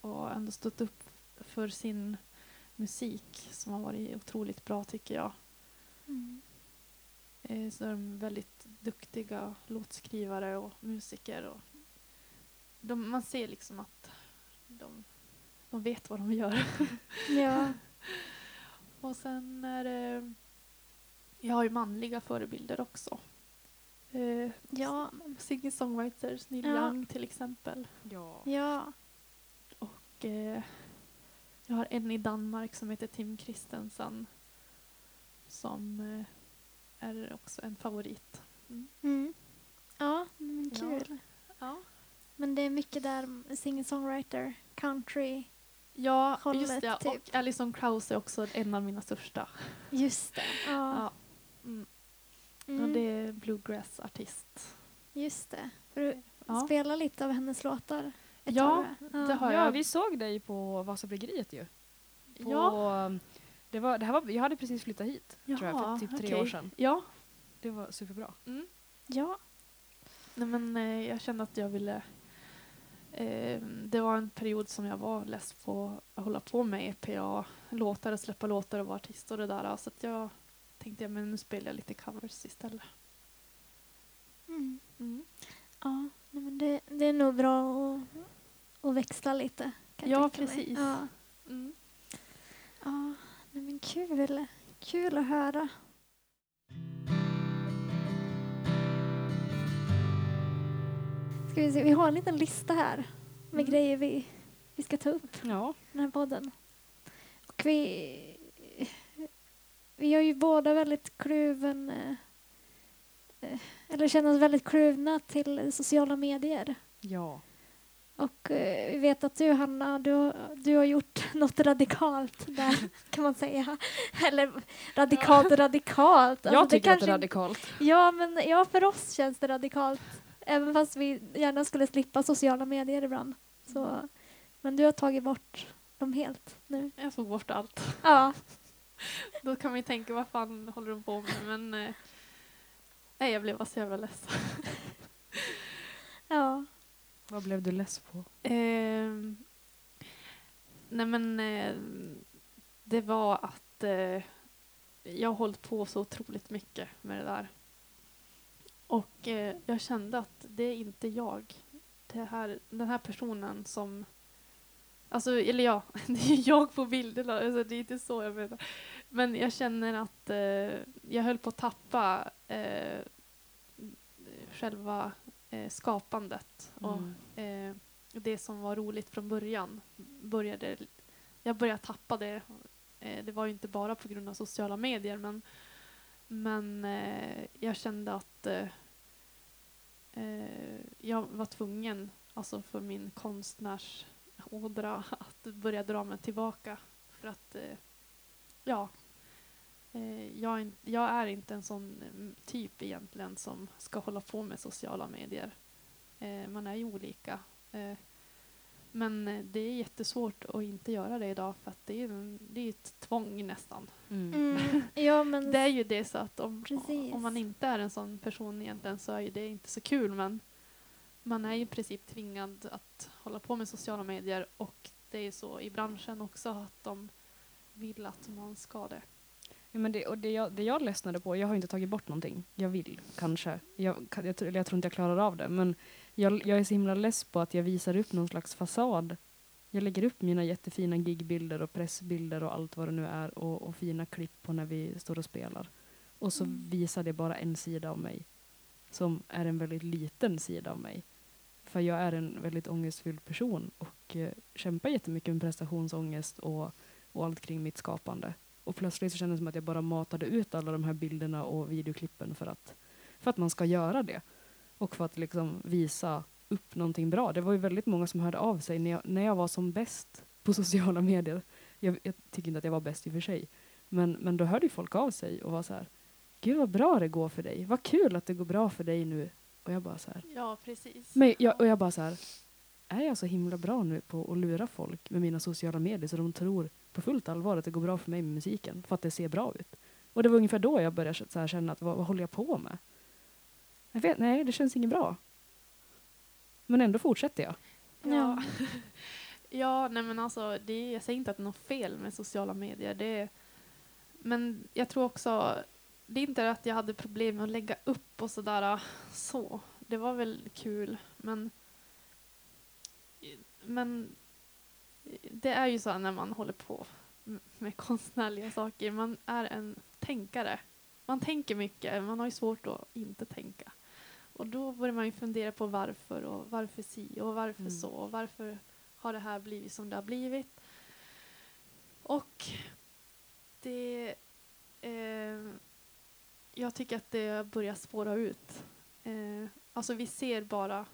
och ändå stått upp för sin musik som har varit otroligt bra tycker jag. Mm. Eh, så är de väldigt duktiga låtskrivare och musiker. Och de, man ser liksom att de, de vet vad de gör. Ja. Och sen är det... Jag har ju manliga förebilder också. Eh, Ja. Singer-songwriters, Neil Ja. Young till exempel. Ja. Ja. Och eh, jag har en i Danmark som heter Tim Christensen. Som eh, är också en favorit. Mm. Mm. Ja, men Ja. kul. Ja. Men det är mycket där singer-songwriter, country. Ja, Hållet, just det. typ. Och Alison Krauss är också en av mina största. Just det. Ja. Ja. Mm. Mm. Och det är bluegrass-artist. Just det. För du Ja. spelar lite av hennes låtar. ett Ja, va? det har Ja, jag. vi såg dig på Vasabryggeriet ju. På, Ja, det var, det här var, jag hade precis flyttat hit, tror jag, för typ tre okej. år sedan. Ja. Det var superbra. Mm. Ja. Nej, men, eh, jag kände att jag ville... Eh, det var en period som jag var less på att hålla på med EPA, låtar och släppa låtar och vara artist och det där. Så att jag tänkte, men nu spelar jag lite covers istället. Mm. Mm. Ja, nej, men det, det är nog bra att, att växla lite. Ja, precis. Ja, Mm. ja nej, men kul. Kul att höra. Ska vi, se, vi har en liten lista här med Mm. grejer vi, vi ska ta upp Ja, i den här podden. Och vi, vi har ju båda väldigt kluven, eh, eh, eller känner oss väldigt kluvna till sociala medier. ja. Och eh, vi vet att du Hanna, du, har- du har gjort något radikalt där kan man säga. Eller radikalt och radikalt. Alltså, jag tycker att det kanske- är radikalt. Ja, men ja, för oss känns det radikalt. Även fast vi gärna skulle slippa sociala medier ibland. Så, men du har tagit bort dem helt nu. Jag tog bort allt. Ja, Då kan man ju tänka, vad fan håller de på med? Men eh, nej, jag blev bara så jävla ledsen. ja. Vad blev du less på? Ehm, nej men eh, det var att eh, jag har hållit på så otroligt mycket med det där. Och eh, jag kände att det är inte jag. Det här, den här personen som... Alltså, eller ja, det är jag på bilderna. Alltså, det är inte så jag menar. Men jag känner att eh, jag höll på att tappa eh, själva eh, skapandet. Och Mm. eh, det som var roligt från början började jag började tappa det. Eh, det var ju inte bara på grund av sociala medier men, men eh, jag kände att eh, eh, jag var tvungen, alltså för min konstnärsådra, att börja dra mig tillbaka. För att, eh, ja, eh, jag, är jag är inte en sån mm, typ egentligen som ska hålla på med sociala medier. Eh, man är ju olika. Eh, men eh, det är jättesvårt att inte göra det idag för att det är, en, det är ett tvång nästan. Mm. Mm. ja men Det är ju det så att om, Precis. om man inte är en sån person egentligen så är ju det inte så kul men man är ju i princip tvingad att hålla på med sociala medier och det är så i branschen också att de vill att man ska det. Ja, men det, och det, jag, det jag ledsnade på, jag har inte tagit bort någonting. Jag vill kanske. Jag, jag, tror- eller jag tror inte jag klarar av det. Men jag, jag är så himla less på att jag visar upp någon slags fasad. Jag lägger upp mina jättefina gigbilder och pressbilder och allt vad det nu är. Och, och fina klipp på när vi står och spelar. Och så Mm. visar det bara en sida av mig. Som är en väldigt liten sida av mig. För jag är en väldigt ångestfylld person och eh, kämpar jättemycket med prestationsångest och, och allt kring mitt skapande. Och plötsligt så kändes det som att jag bara matade ut alla de här bilderna och videoklippen för att, för att man ska göra det. Och för att liksom visa upp någonting bra. Det var ju väldigt många som hörde av sig när jag, när jag var som bäst på sociala medier. Jag, jag tycker inte att jag var bäst i och för sig. Men, men då hörde ju folk av sig och var så här. Gud vad bra det går för dig. Vad kul att det går bra för dig nu. Och jag bara så här. Ja, precis. Men jag, och jag bara så här. Är jag så himla bra nu på att lura folk med mina sociala medier så de tror på fullt allvar att det går bra för mig med musiken för att det ser bra ut? Och det var ungefär då jag började så här känna att vad, vad håller jag på med? Jag vet, nej, det känns inget bra. Men ändå fortsätter jag. Ja. ja, nej men alltså, det jag säger inte att det är något fel med sociala medier. Det men jag tror också, det är inte att jag hade problem med att lägga upp och sådär så. Det var väl kul, men men det är ju så här när man håller på med konstnärliga saker. Man är en tänkare. Man tänker mycket, man har ju svårt att inte tänka. Och då börjar man ju fundera på varför och varför si och varför Mm. så och varför har det här blivit som det har blivit. Och det... Eh, jag tycker att det börjar spåra ut. Eh, alltså vi ser bara...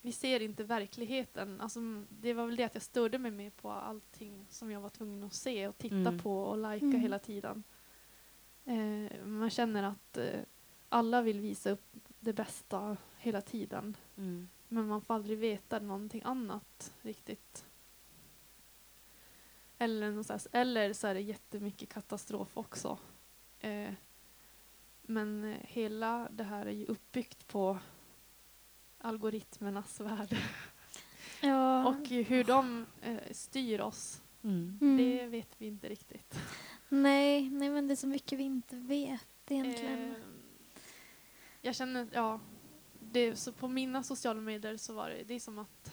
Vi ser inte verkligheten. Alltså, det var väl det att jag störde mig mer på allting som jag var tvungen att se och titta Mm. på och lajka Mm. hela tiden. Eh, man känner att eh, alla vill visa upp det bästa hela tiden. Mm. Men man får aldrig veta någonting annat riktigt. Eller, här, eller så är det jättemycket katastrof också. Eh, men eh, hela det här är ju uppbyggt på algoritmernas värld. Ja. Och hur de eh, styr oss, Mm. Mm. det vet vi inte riktigt. Nej, nej, men det är så mycket vi inte vet egentligen. Eh, jag känner, ja, det, så på mina sociala medier så var det, det är som att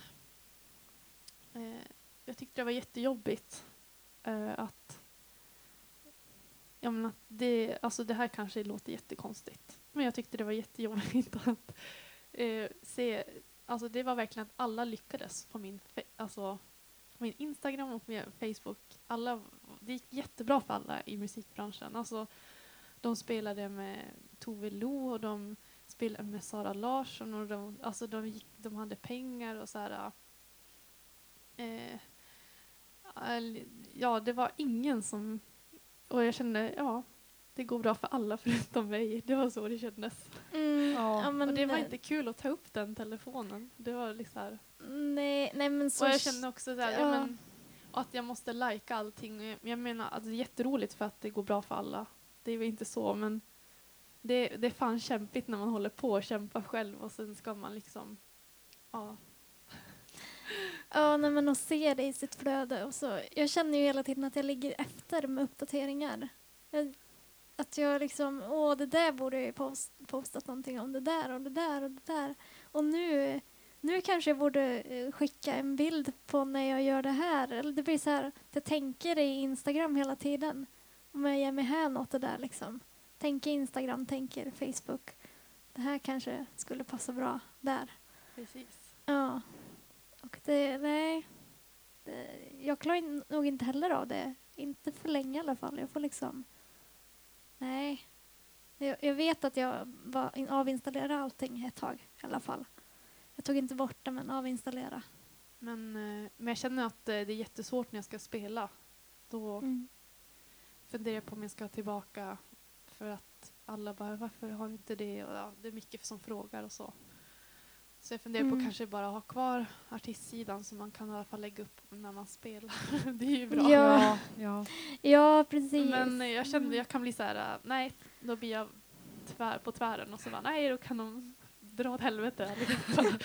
eh, jag tyckte det var jättejobbigt eh, att Ja, men att det, alltså det här kanske låter jättekonstigt. Men jag tyckte det var jättejobbigt att eh, se, alltså det var verkligen att alla lyckades på min, alltså, på min Instagram och min Facebook. Alla, det gick jättebra för alla i musikbranschen. Alltså, de spelade med Tove Lo och de spelade med Sara Larsson och de, alltså de, gick, de hade pengar och så här. Eh, ja, det var ingen som... Och jag kände, ja, det går bra för alla förutom mig. Det var så det kändes. Mm, Ja. men, och det var inte kul att ta upp den telefonen. Det var liksom här. Nej, nej men så... Och jag kände också så här, ja. ja. men, att jag måste lajka allting. Jag menar, alltså, det är jätteroligt för att det går bra för alla. Det är väl inte så, men det, det är fan kämpigt när man håller på och kämpar själv och sen ska man liksom, ja. Ja, när men att se det i sitt flöde. Och så. Jag känner ju hela tiden att jag ligger efter med uppdateringar. Jag, att jag liksom, åh det där borde jag ju post, postat någonting om, det där och det där och det där. Och nu, nu kanske jag borde eh, skicka en bild på när jag gör det här. Eller det blir så här, att jag tänker i Instagram hela tiden. Om jag ger mig hän åt det där liksom. Tänker Instagram, tänker Facebook. Det här kanske skulle passa bra där. Precis. Ja. Och det, nej. Det, jag klarar in- nog inte heller av det. Inte för länge i alla fall. Jag får liksom, nej. Jag, jag vet att jag var in, avinstallerade allting ett tag i alla fall. Jag tog inte bort det men avinstallera. Men, eh, men jag känner att eh, det är jättesvårt när jag ska spela. Då Mm. funderar jag på om jag ska tillbaka för att alla bara, varför har du inte det? Och, ja, det är mycket som frågar och så. Så jag funderar på Mm. att kanske bara ha kvar artistsidan så man kan i alla fall lägga upp när man spelar. det är ju bra. Ja. Ja, ja. Precis. Men jag kände jag kan bli så här, äh, nej, då blir jag tvär, på tvären och så bara, nej, då kan de dra åt helvete allihopa.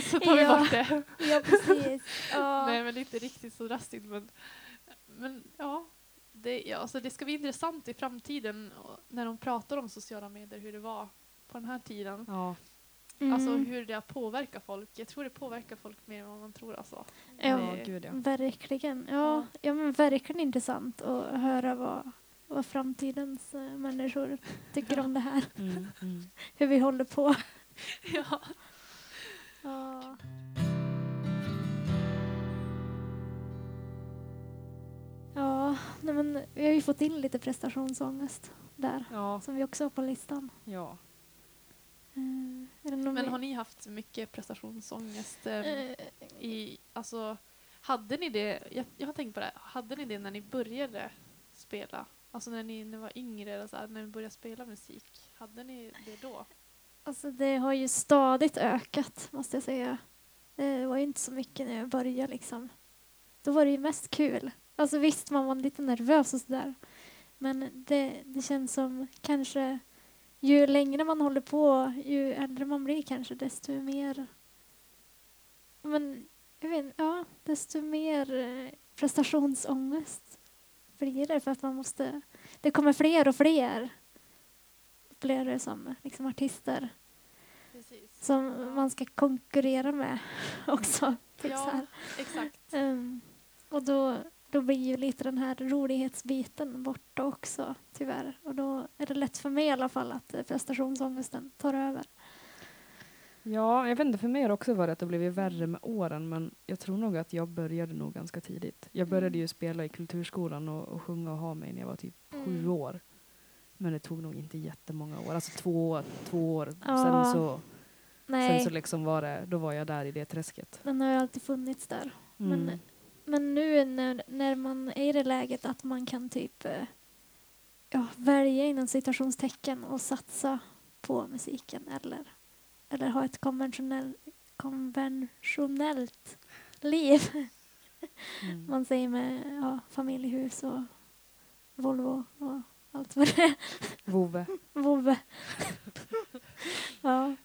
så tar vi Ja. bort det. Ja, precis. Ja. Nej, men inte riktigt så drastiskt. Men, men ja, det, ja alltså det ska bli intressant i framtiden när de pratar om sociala medier, hur det var på den här tiden. ja. Mm. Alltså hur det har påverkat folk. Jag tror det påverkar folk mer än vad man tror. Alltså. Ja. Det- gud ja. Verkligen. Ja, Ja. ja. men verkligen intressant att höra vad, vad framtidens eh, människor tycker om det här. Mm, mm. Hur vi håller på. ja. Ja. Ja, nej men vi har ju fått in lite prestationsångest där. Ja, Som vi också har på listan. ja. Eh, är det någon Men har ni haft mycket prestationsångest? eh, Eh, i, alltså, hade ni det, jag, jag har tänkt på det, hade ni det när ni började spela? Alltså när ni, när ni var yngre, eller så här, när ni började spela musik, hade ni det då? Alltså det har ju stadigt ökat måste jag säga. Det var ju inte så mycket när jag började liksom. Då var det ju mest kul. Alltså visst, man var lite nervös och sådär. Men det, det känns som kanske ju längre man håller på, ju äldre man blir kanske, desto mer... Men jag vet ja, desto mer eh, prestationsångest blir det för att man måste... Det kommer fler och fler upplever det som liksom artister Precis. som man ska konkurrera med också. Typ Ja, exakt. Ehm, och då, då blir ju lite den här rolighetsbiten borta också, tyvärr. Och då är det lätt för mig i alla fall att eh, prestationsångesten tar över. Ja, jag vet inte, för mig har det också varit att det blivit värre med åren, men jag tror nog att jag började nog ganska tidigt. Jag började Mm. ju spela i kulturskolan och, och sjunga och ha mig när jag var typ Mm. sju år. Men det tog nog inte jättemånga år, alltså två år, två år. Ja, Sen, så, sen Nej, så liksom var det, då var jag där i det träsket. den har ju alltid funnits där. Mm. Men, men nu när, när man är i det läget att man kan typ... eh, ja, välja inom citationstecken och satsa på musiken eller, eller ha ett konventionell, konventionellt liv. Mm. Man säger med ja, familjehus och Volvo och allt vad det är. Vove. Vovve. ja.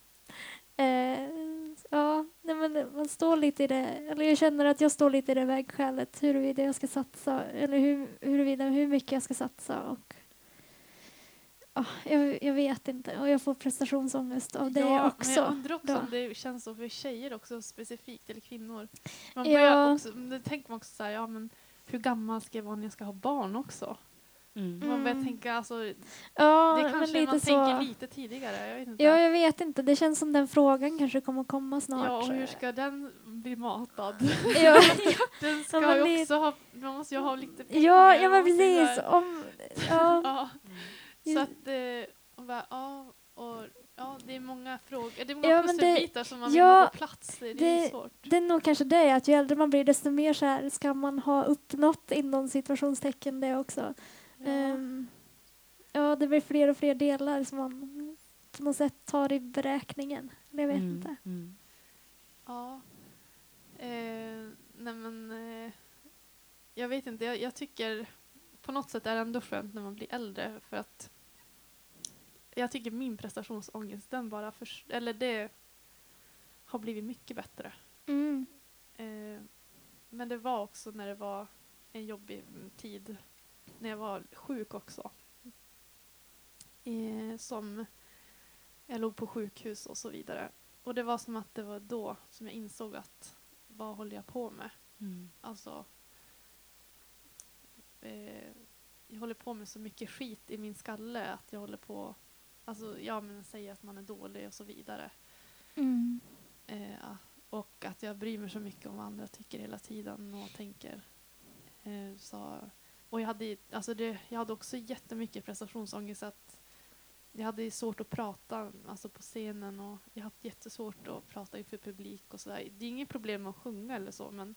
Eh, ja, nej men man står lite i det, eller jag känner att jag står lite i det vägskälet huruvida jag ska satsa, eller hur, huruvida hur mycket jag ska satsa och ja, jag, jag vet inte och jag får prestationsångest av det ja, också. Men jag undrar också då. om det känns så för tjejer också specifikt, eller kvinnor. Man Ja. börjar också, men det tänker man också så här, ja men hur gammal ska jag vara när jag ska ha barn också? Mm. Man börjar Mm. tänka, alltså, ja, det men kanske lite man så. tänker lite tidigare. Jag vet inte. Ja, jag vet inte. Det känns som den frågan kanske kommer komma snart. Ja, och hur ska den bli matad? ja, Den ska men ju också ha, man måste ju ha lite pengar. ja, ja, men så precis. Om, ja, Ja, så Just- att, eh, och bara, ja, och, ja, det är många frågor, det är många Ja, men det- pusselbitar som man vill ja, ha på plats. Det, det är svårt. det är nog kanske det, att ju äldre man blir desto mer så här ska man ha uppnått inom situationstecken det också. Ja. Ehm, ja, det blir fler och fler delar som man på något sätt tar i beräkningen. Eller jag vet Mm. inte. Mm. Ja. Eh, nej men, eh, jag vet inte, jag, jag tycker på något sätt är det ändå skönt när man blir äldre för att jag tycker min prestationsångest, den bara, förs- eller det har blivit mycket bättre. Mm. Eh, men det var också när det var en jobbig tid, när jag var sjuk också. Eh, som jag låg på sjukhus och så vidare. Och det var som att det var då som jag insåg att vad håller jag på med? Mm. Alltså, eh, jag håller på med så mycket skit i min skalle att jag håller på, alltså ja men säger att man är dålig och så vidare. Mm. Eh, och att jag bryr mig så mycket om vad andra tycker hela tiden och tänker. Eh, så, och jag hade, alltså det, jag hade också jättemycket prestationsångest. Att jag hade svårt att prata alltså på scenen och jag har haft jättesvårt att prata inför publik och sådär. Det är inget problem med att sjunga eller så men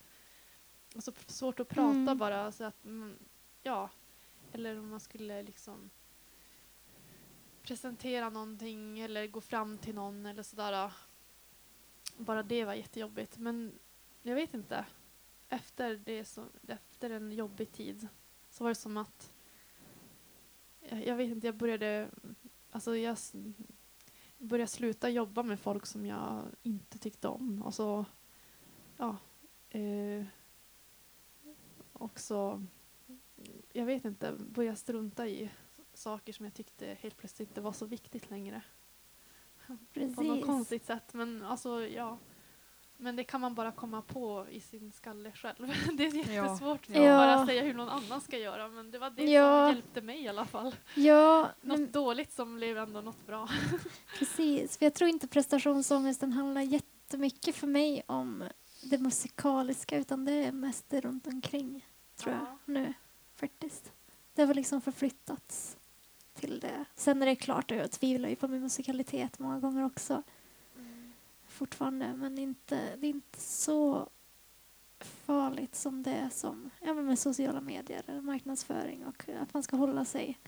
alltså, svårt att prata Mm. bara. Så att, mm, ja, eller om man skulle liksom presentera någonting eller gå fram till någon eller sådär. Bara det var jättejobbigt. Men jag vet inte. Efter, det så, efter en jobbig tid så var det som att jag, jag vet inte, jag började alltså jag började sluta jobba med folk som jag inte tyckte om. Och så, ja. Eh, också, jag vet inte, börja strunta i saker som jag tyckte helt plötsligt inte var så viktigt längre. På något Precis. konstigt sätt. Men alltså, ja. Men det kan man bara komma på i sin skalle själv. Det är jättesvårt att Ja. bara säga hur någon annan ska göra. Men det var det Ja. som hjälpte mig i alla fall. Ja, Något men dåligt som blev ändå något bra. precis. För jag tror inte prestationsångesten handlar jättemycket för mig om det musikaliska utan det är mest det runt omkring tror jag Ja. nu faktiskt. Det har liksom förflyttats till det. Sen är det klart att jag tvivlar ju på min musikalitet många gånger också fortfarande men inte, det är inte så farligt som det är som ja, med sociala medier marknadsföring och att man ska hålla sig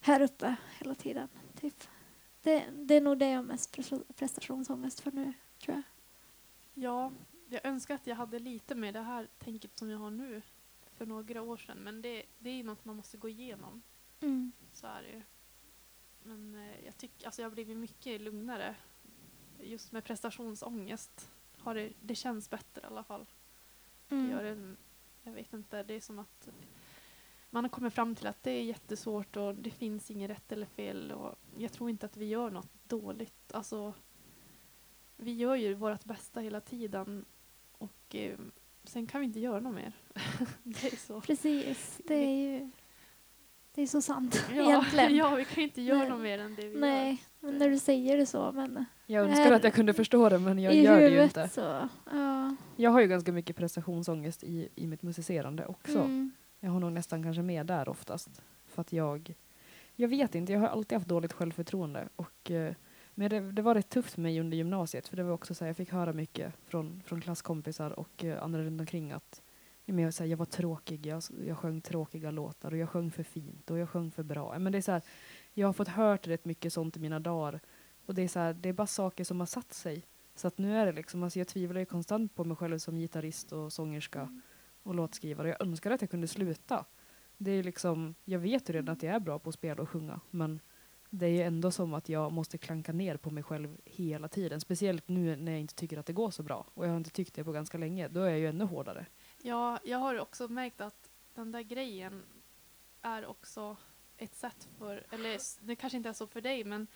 här uppe hela tiden. Typ. Det, det är nog det jag har mest pres- prestationsångest för nu, tror jag. Ja, jag önskar att jag hade lite mer det här tänket som jag har nu för några år sedan. Men det, det är något man måste gå igenom. Mm. Så är det ju. Men eh, jag tycker, alltså jag har blivit mycket lugnare. Just med prestationsångest. Har det, det känns bättre i alla fall. Det gör Mm. det, jag vet inte, det är som att man har kommit fram till att det är jättesvårt och det finns inget rätt eller fel. Och jag tror inte att vi gör något dåligt. Alltså, vi gör ju vårt bästa hela tiden och eh, sen kan vi inte göra något mer. det är så. Precis, det är ju det är så sant Ja, egentligen. ja, vi kan inte göra Nej. något mer än det vi gör. Nej, men när du säger det så, men Jag önskar att jag kunde förstå det men jag i gör det ju inte. så, ja. Jag har ju ganska mycket prestationsångest i, i mitt musicerande också. Mm. Jag har nog nästan kanske mer där oftast. För att jag, jag vet inte, jag har alltid haft dåligt självförtroende. Och, eh, men det, det var rätt tufft för mig under gymnasiet för det var också så här, jag fick höra mycket från, från klasskompisar och eh, andra runt omkring att men jag, så här, jag var tråkig, jag, jag sjöng tråkiga låtar och jag sjöng för fint och jag sjöng för bra. Men det är så här, jag har fått hört rätt mycket sånt i mina dagar. Och det är, så här, det är bara saker som har satt sig. Så att nu är det liksom, alltså jag tvivlar ju konstant på mig själv som gitarrist och sångerska Mm. och låtskrivare. Jag önskar att jag kunde sluta. Det är liksom, jag vet ju redan att jag är bra på att spela och sjunga, men det är ju ändå som att jag måste klanka ner på mig själv hela tiden. Speciellt nu när jag inte tycker att det går så bra. Och jag har inte tyckt det på ganska länge. Då är jag ju ännu hårdare. Ja, jag har också märkt att den där grejen är också ett sätt för, eller det kanske inte är så för dig, men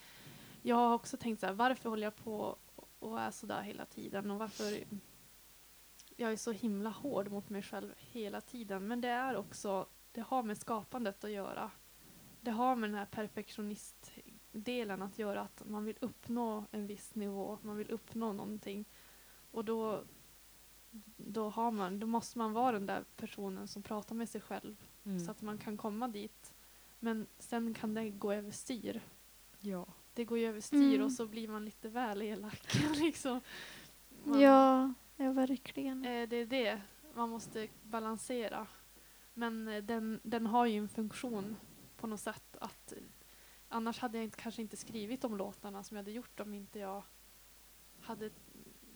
jag har också tänkt så här, varför håller jag på och är så där hela tiden och varför jag är så himla hård mot mig själv hela tiden. Men det är också, det har med skapandet att göra. Det har med den här perfektionistdelen att göra, att man vill uppnå en viss nivå, man vill uppnå någonting. Och då då, har man, då måste man vara den där personen som pratar med sig själv Mm. så att man kan komma dit. Men sen kan det gå överstyr. ja. Det går ju överstyr Mm. och så blir man lite väl elak. liksom. Man, Ja, ja verkligen. eh, det är det man måste balansera. Men eh, den, den har ju en funktion på något sätt. att eh, Annars hade jag inte, kanske inte skrivit de låtarna som jag hade gjort om inte jag hade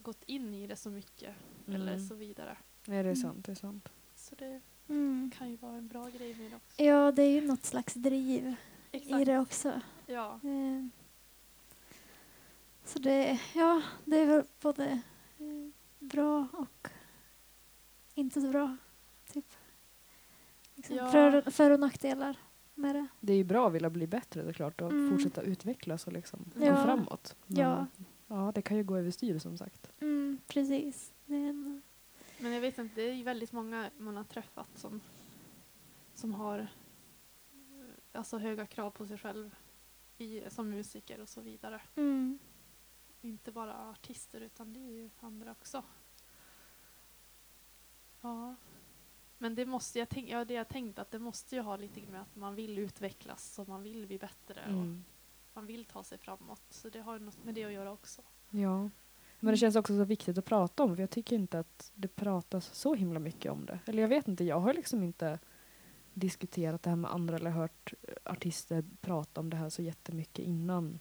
gått in i det så mycket. Eller Mm. så vidare. Nej, det är Mm. sant. Det är sant. Så det Mm. kan ju vara en bra grej med det också. Ja, det är ju något slags driv i Exakt. det också. Ja. Eh, Så det, ja, det är väl både eh, bra och inte så bra. Typ. Liksom Ja. för, för och nackdelar med det. Det är ju bra att vilja bli bättre såklart och Mm. fortsätta utvecklas och liksom Ja. gå framåt. Men, Ja. ja, det kan ju gå överstyr som sagt. Mm, precis. Det är en, Men jag vet inte, det är ju väldigt många man har träffat som, som har eh, alltså höga krav på sig själv i, som musiker och så vidare. mm, Inte bara artister utan det är ju andra också. Ja. Men det måste jag tänka, ja, det jag tänkt att det måste ju ha lite med att man vill utvecklas och man vill bli bättre och Mm. man vill ta sig framåt. Så det har ju något med det att göra också. Ja. Men det känns också så viktigt att prata om för jag tycker inte att det pratas så himla mycket om det. Eller jag vet inte, jag har liksom inte diskuterat det här med andra eller hört artister prata om det här så jättemycket innan,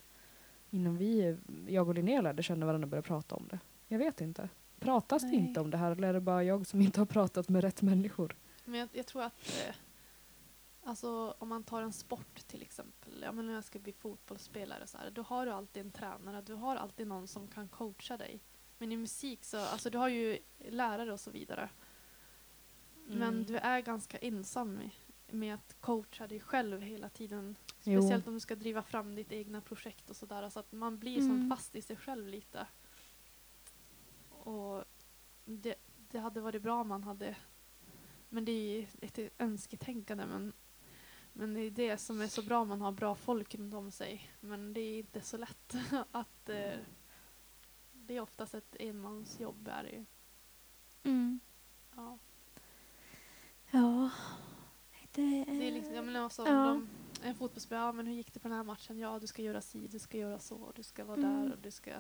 innan vi, jag och Linnea lärde känna varandra och började prata om det. Jag vet inte. Pratas det Nej. inte om det här eller är det bara jag som inte har pratat med rätt människor? Men jag, jag tror att eh, alltså, om man tar en sport till exempel, ja, men när jag ska bli fotbollsspelare så här, då har du alltid en tränare, du har alltid någon som kan coacha dig. Men i musik så, alltså du har ju lärare och så vidare. Men Mm. du är ganska ensam med, med att coacha dig själv hela tiden. Jo. Speciellt om du ska driva fram ditt egna projekt och sådär. Så att man blir som Mm. fast i sig själv lite. Och det, det hade varit bra om man hade... Men det är ett önsketänkande. Men, men det är det som är så bra man har bra folk runt om sig. Men det är inte så lätt att... Eh, det är oftast ett enmansjobb. Är det ju. mm, Ja. ja, det, Det är liksom, jag menar också, Ja. de, en fotbollsspelare, ja, men hur gick det på den här matchen? Ja, du ska göra si, du ska göra så, du ska vara Mm. där och du ska...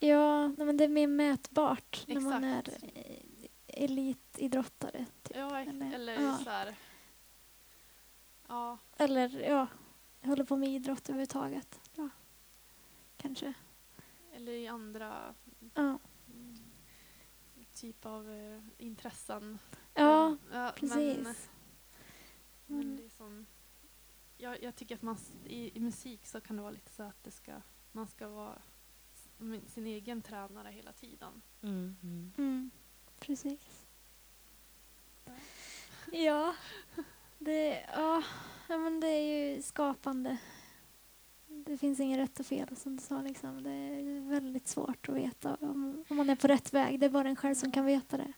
Ja, nej, men det är mer mätbart när man är Exakt. elitidrottare. Typ. Ja, Eller- eller, ja. så här... Ja, Eller ja, håller på med idrott överhuvudtaget. Ja, kanske. eller i andra Ja, mm, typ av eh, intressen. ja Ja, precis. Men, men Mm. det är som... Jag, jag tycker att man i, i musik så kan det vara lite så att det ska, man ska vara sin egen tränare hela tiden. Mm. Mm. Mm, precis. Ja. Det, ja, men det är ju skapande. Det finns inget rätt och fel som du sa. Liksom. Det är väldigt svårt att veta om, om man är på rätt väg. Det är bara en själv som kan veta det.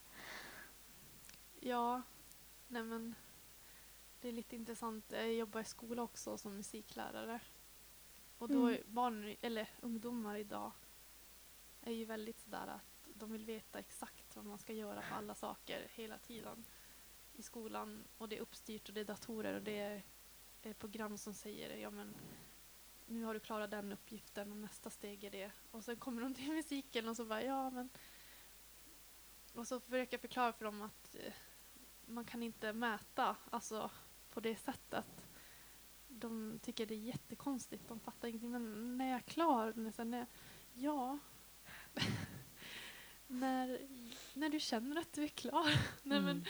Ja, nej men det är lite intressant. Jag jobbar i skola också som musiklärare. Och då Mm. barn, eller ungdomar idag är ju väldigt sådär att de vill veta exakt vad man ska göra på alla saker hela tiden i skolan. Och det är uppstyrt och det är datorer och det är, är program som säger ja men nu har du klarat den uppgiften och nästa steg är det. Och sen kommer de till musiken och så bara ja men och så försöker jag förklara för dem att eh, man kan inte mäta alltså, på det sättet. De tycker det är jättekonstigt, de fattar ingenting. Men när jag är klar, när, här, när ja. när, när du känner att du är klar. Nej, men, Mm.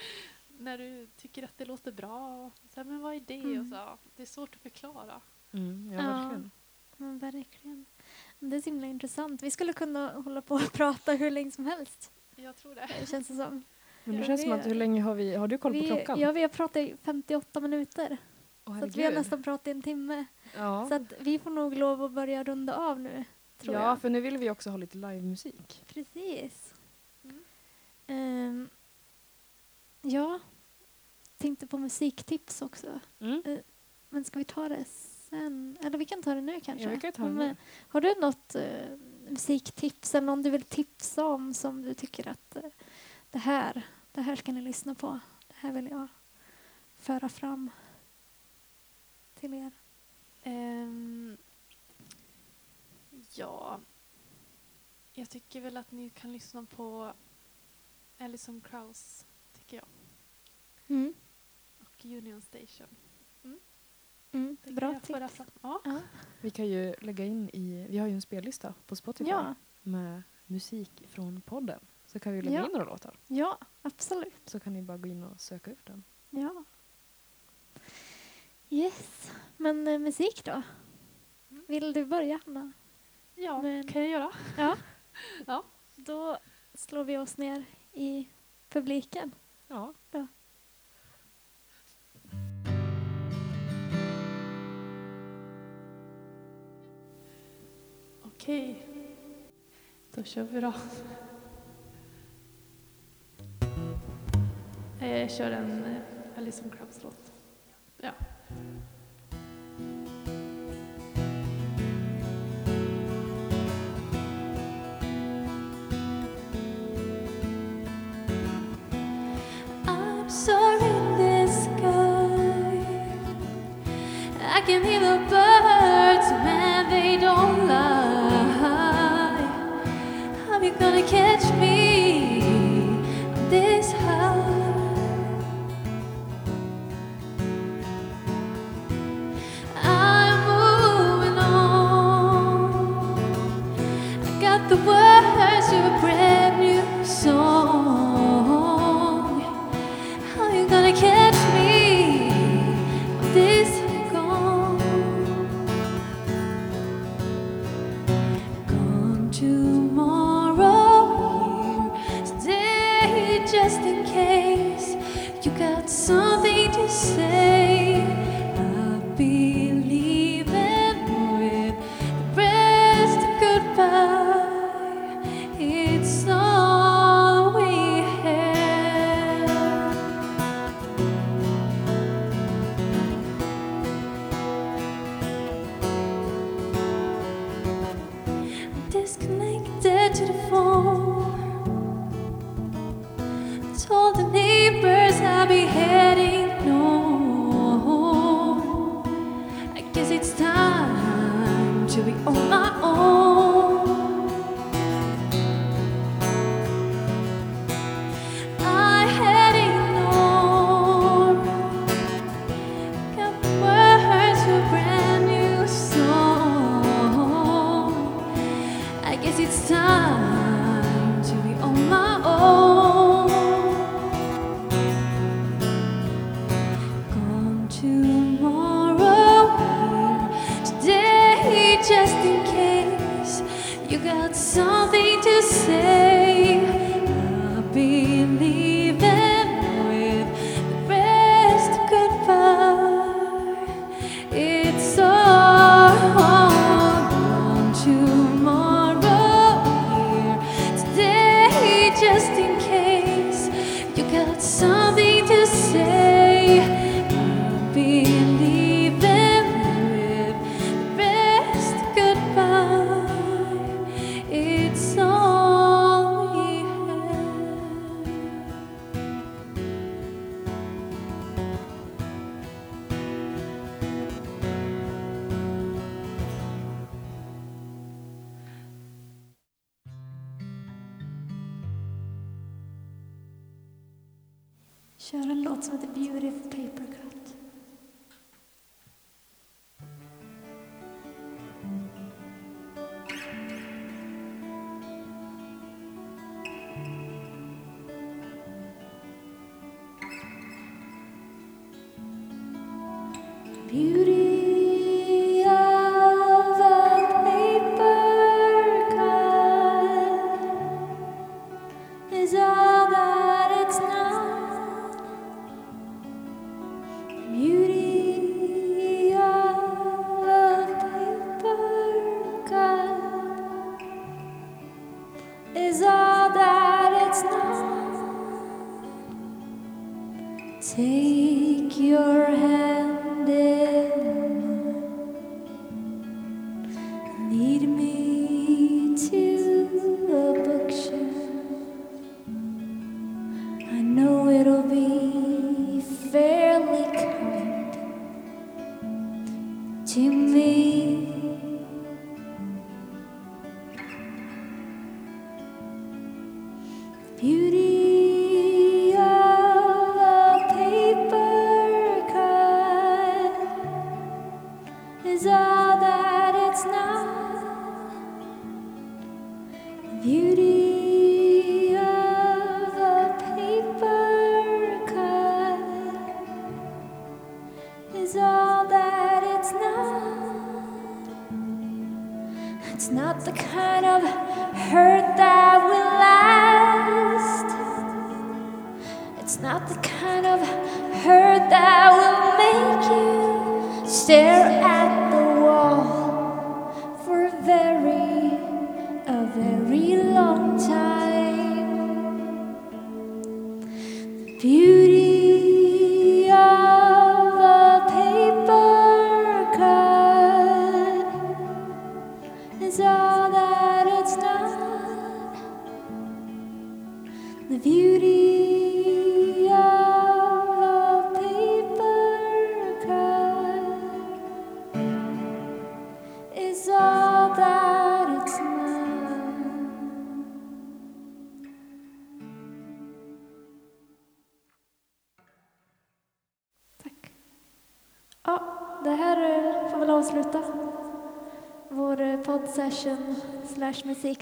När du tycker att det låter bra. Och Så här, men vad är det? Mm. Och så, ja, det är svårt att förklara. Mm, ja, Ja. verkligen. Men verkligen. Det är så himla intressant. Vi skulle kunna hålla på och prata hur länge som helst. Jag tror det. Det känns det som. Men det Ja, känns som att hur länge har vi, har du koll på vi, klockan? Ja, vi har pratat i 58 minuter. Åh, så att vi har nästan pratat i en timme. ja. Så att vi får nog lov att börja runda av nu. Tror ja, jag. för nu vill vi också ha lite livemusik. Precis. Mm. Ehm, ja, tänkte på musiktips också. Mm. Men ska vi ta det sen? Eller vi kan ta det nu kanske. Ja, ta det nu. eh, Har du något eh, musiktips eller någon du vill tipsa om som du tycker att eh, det här, det här ska ni lyssna på. Det här vill jag föra fram till er. Ehm, ja, jag tycker väl att ni kan lyssna på Alison Krauss, tycker jag. Mm. Och Union Station. Mm. Kan Bra tips. Ja. Ja. Vi kan ju lägga in i, vi har ju en spellista på Spotify Ja, med musik från podden. Så kan vi lägga Ja. in några låtar. ja, absolut. Så kan ni bara gå in och söka upp den. Ja. Yes, men eh, musik då? Mm. Vill du börja Hanna? ja, Men- kan jag göra. Ja. Ja. Då slår vi oss ner i publiken. Ja. Okej, då kör vi då. Eh, Jag kör en eh, Alison Krauss-låt. Ja. I can hear the birds when they don't lie. How you gonna catch me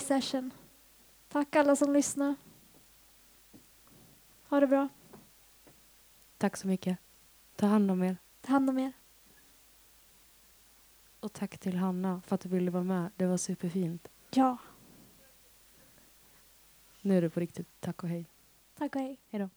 session. Tack alla som lyssnar. Ha det bra. Tack så mycket. Ta hand om er. Ta hand om er. Och tack till Hanna för att du ville vara med. Det var superfint. Ja. Nu är det på riktigt. Tack och hej. Tack och hej. Hej då.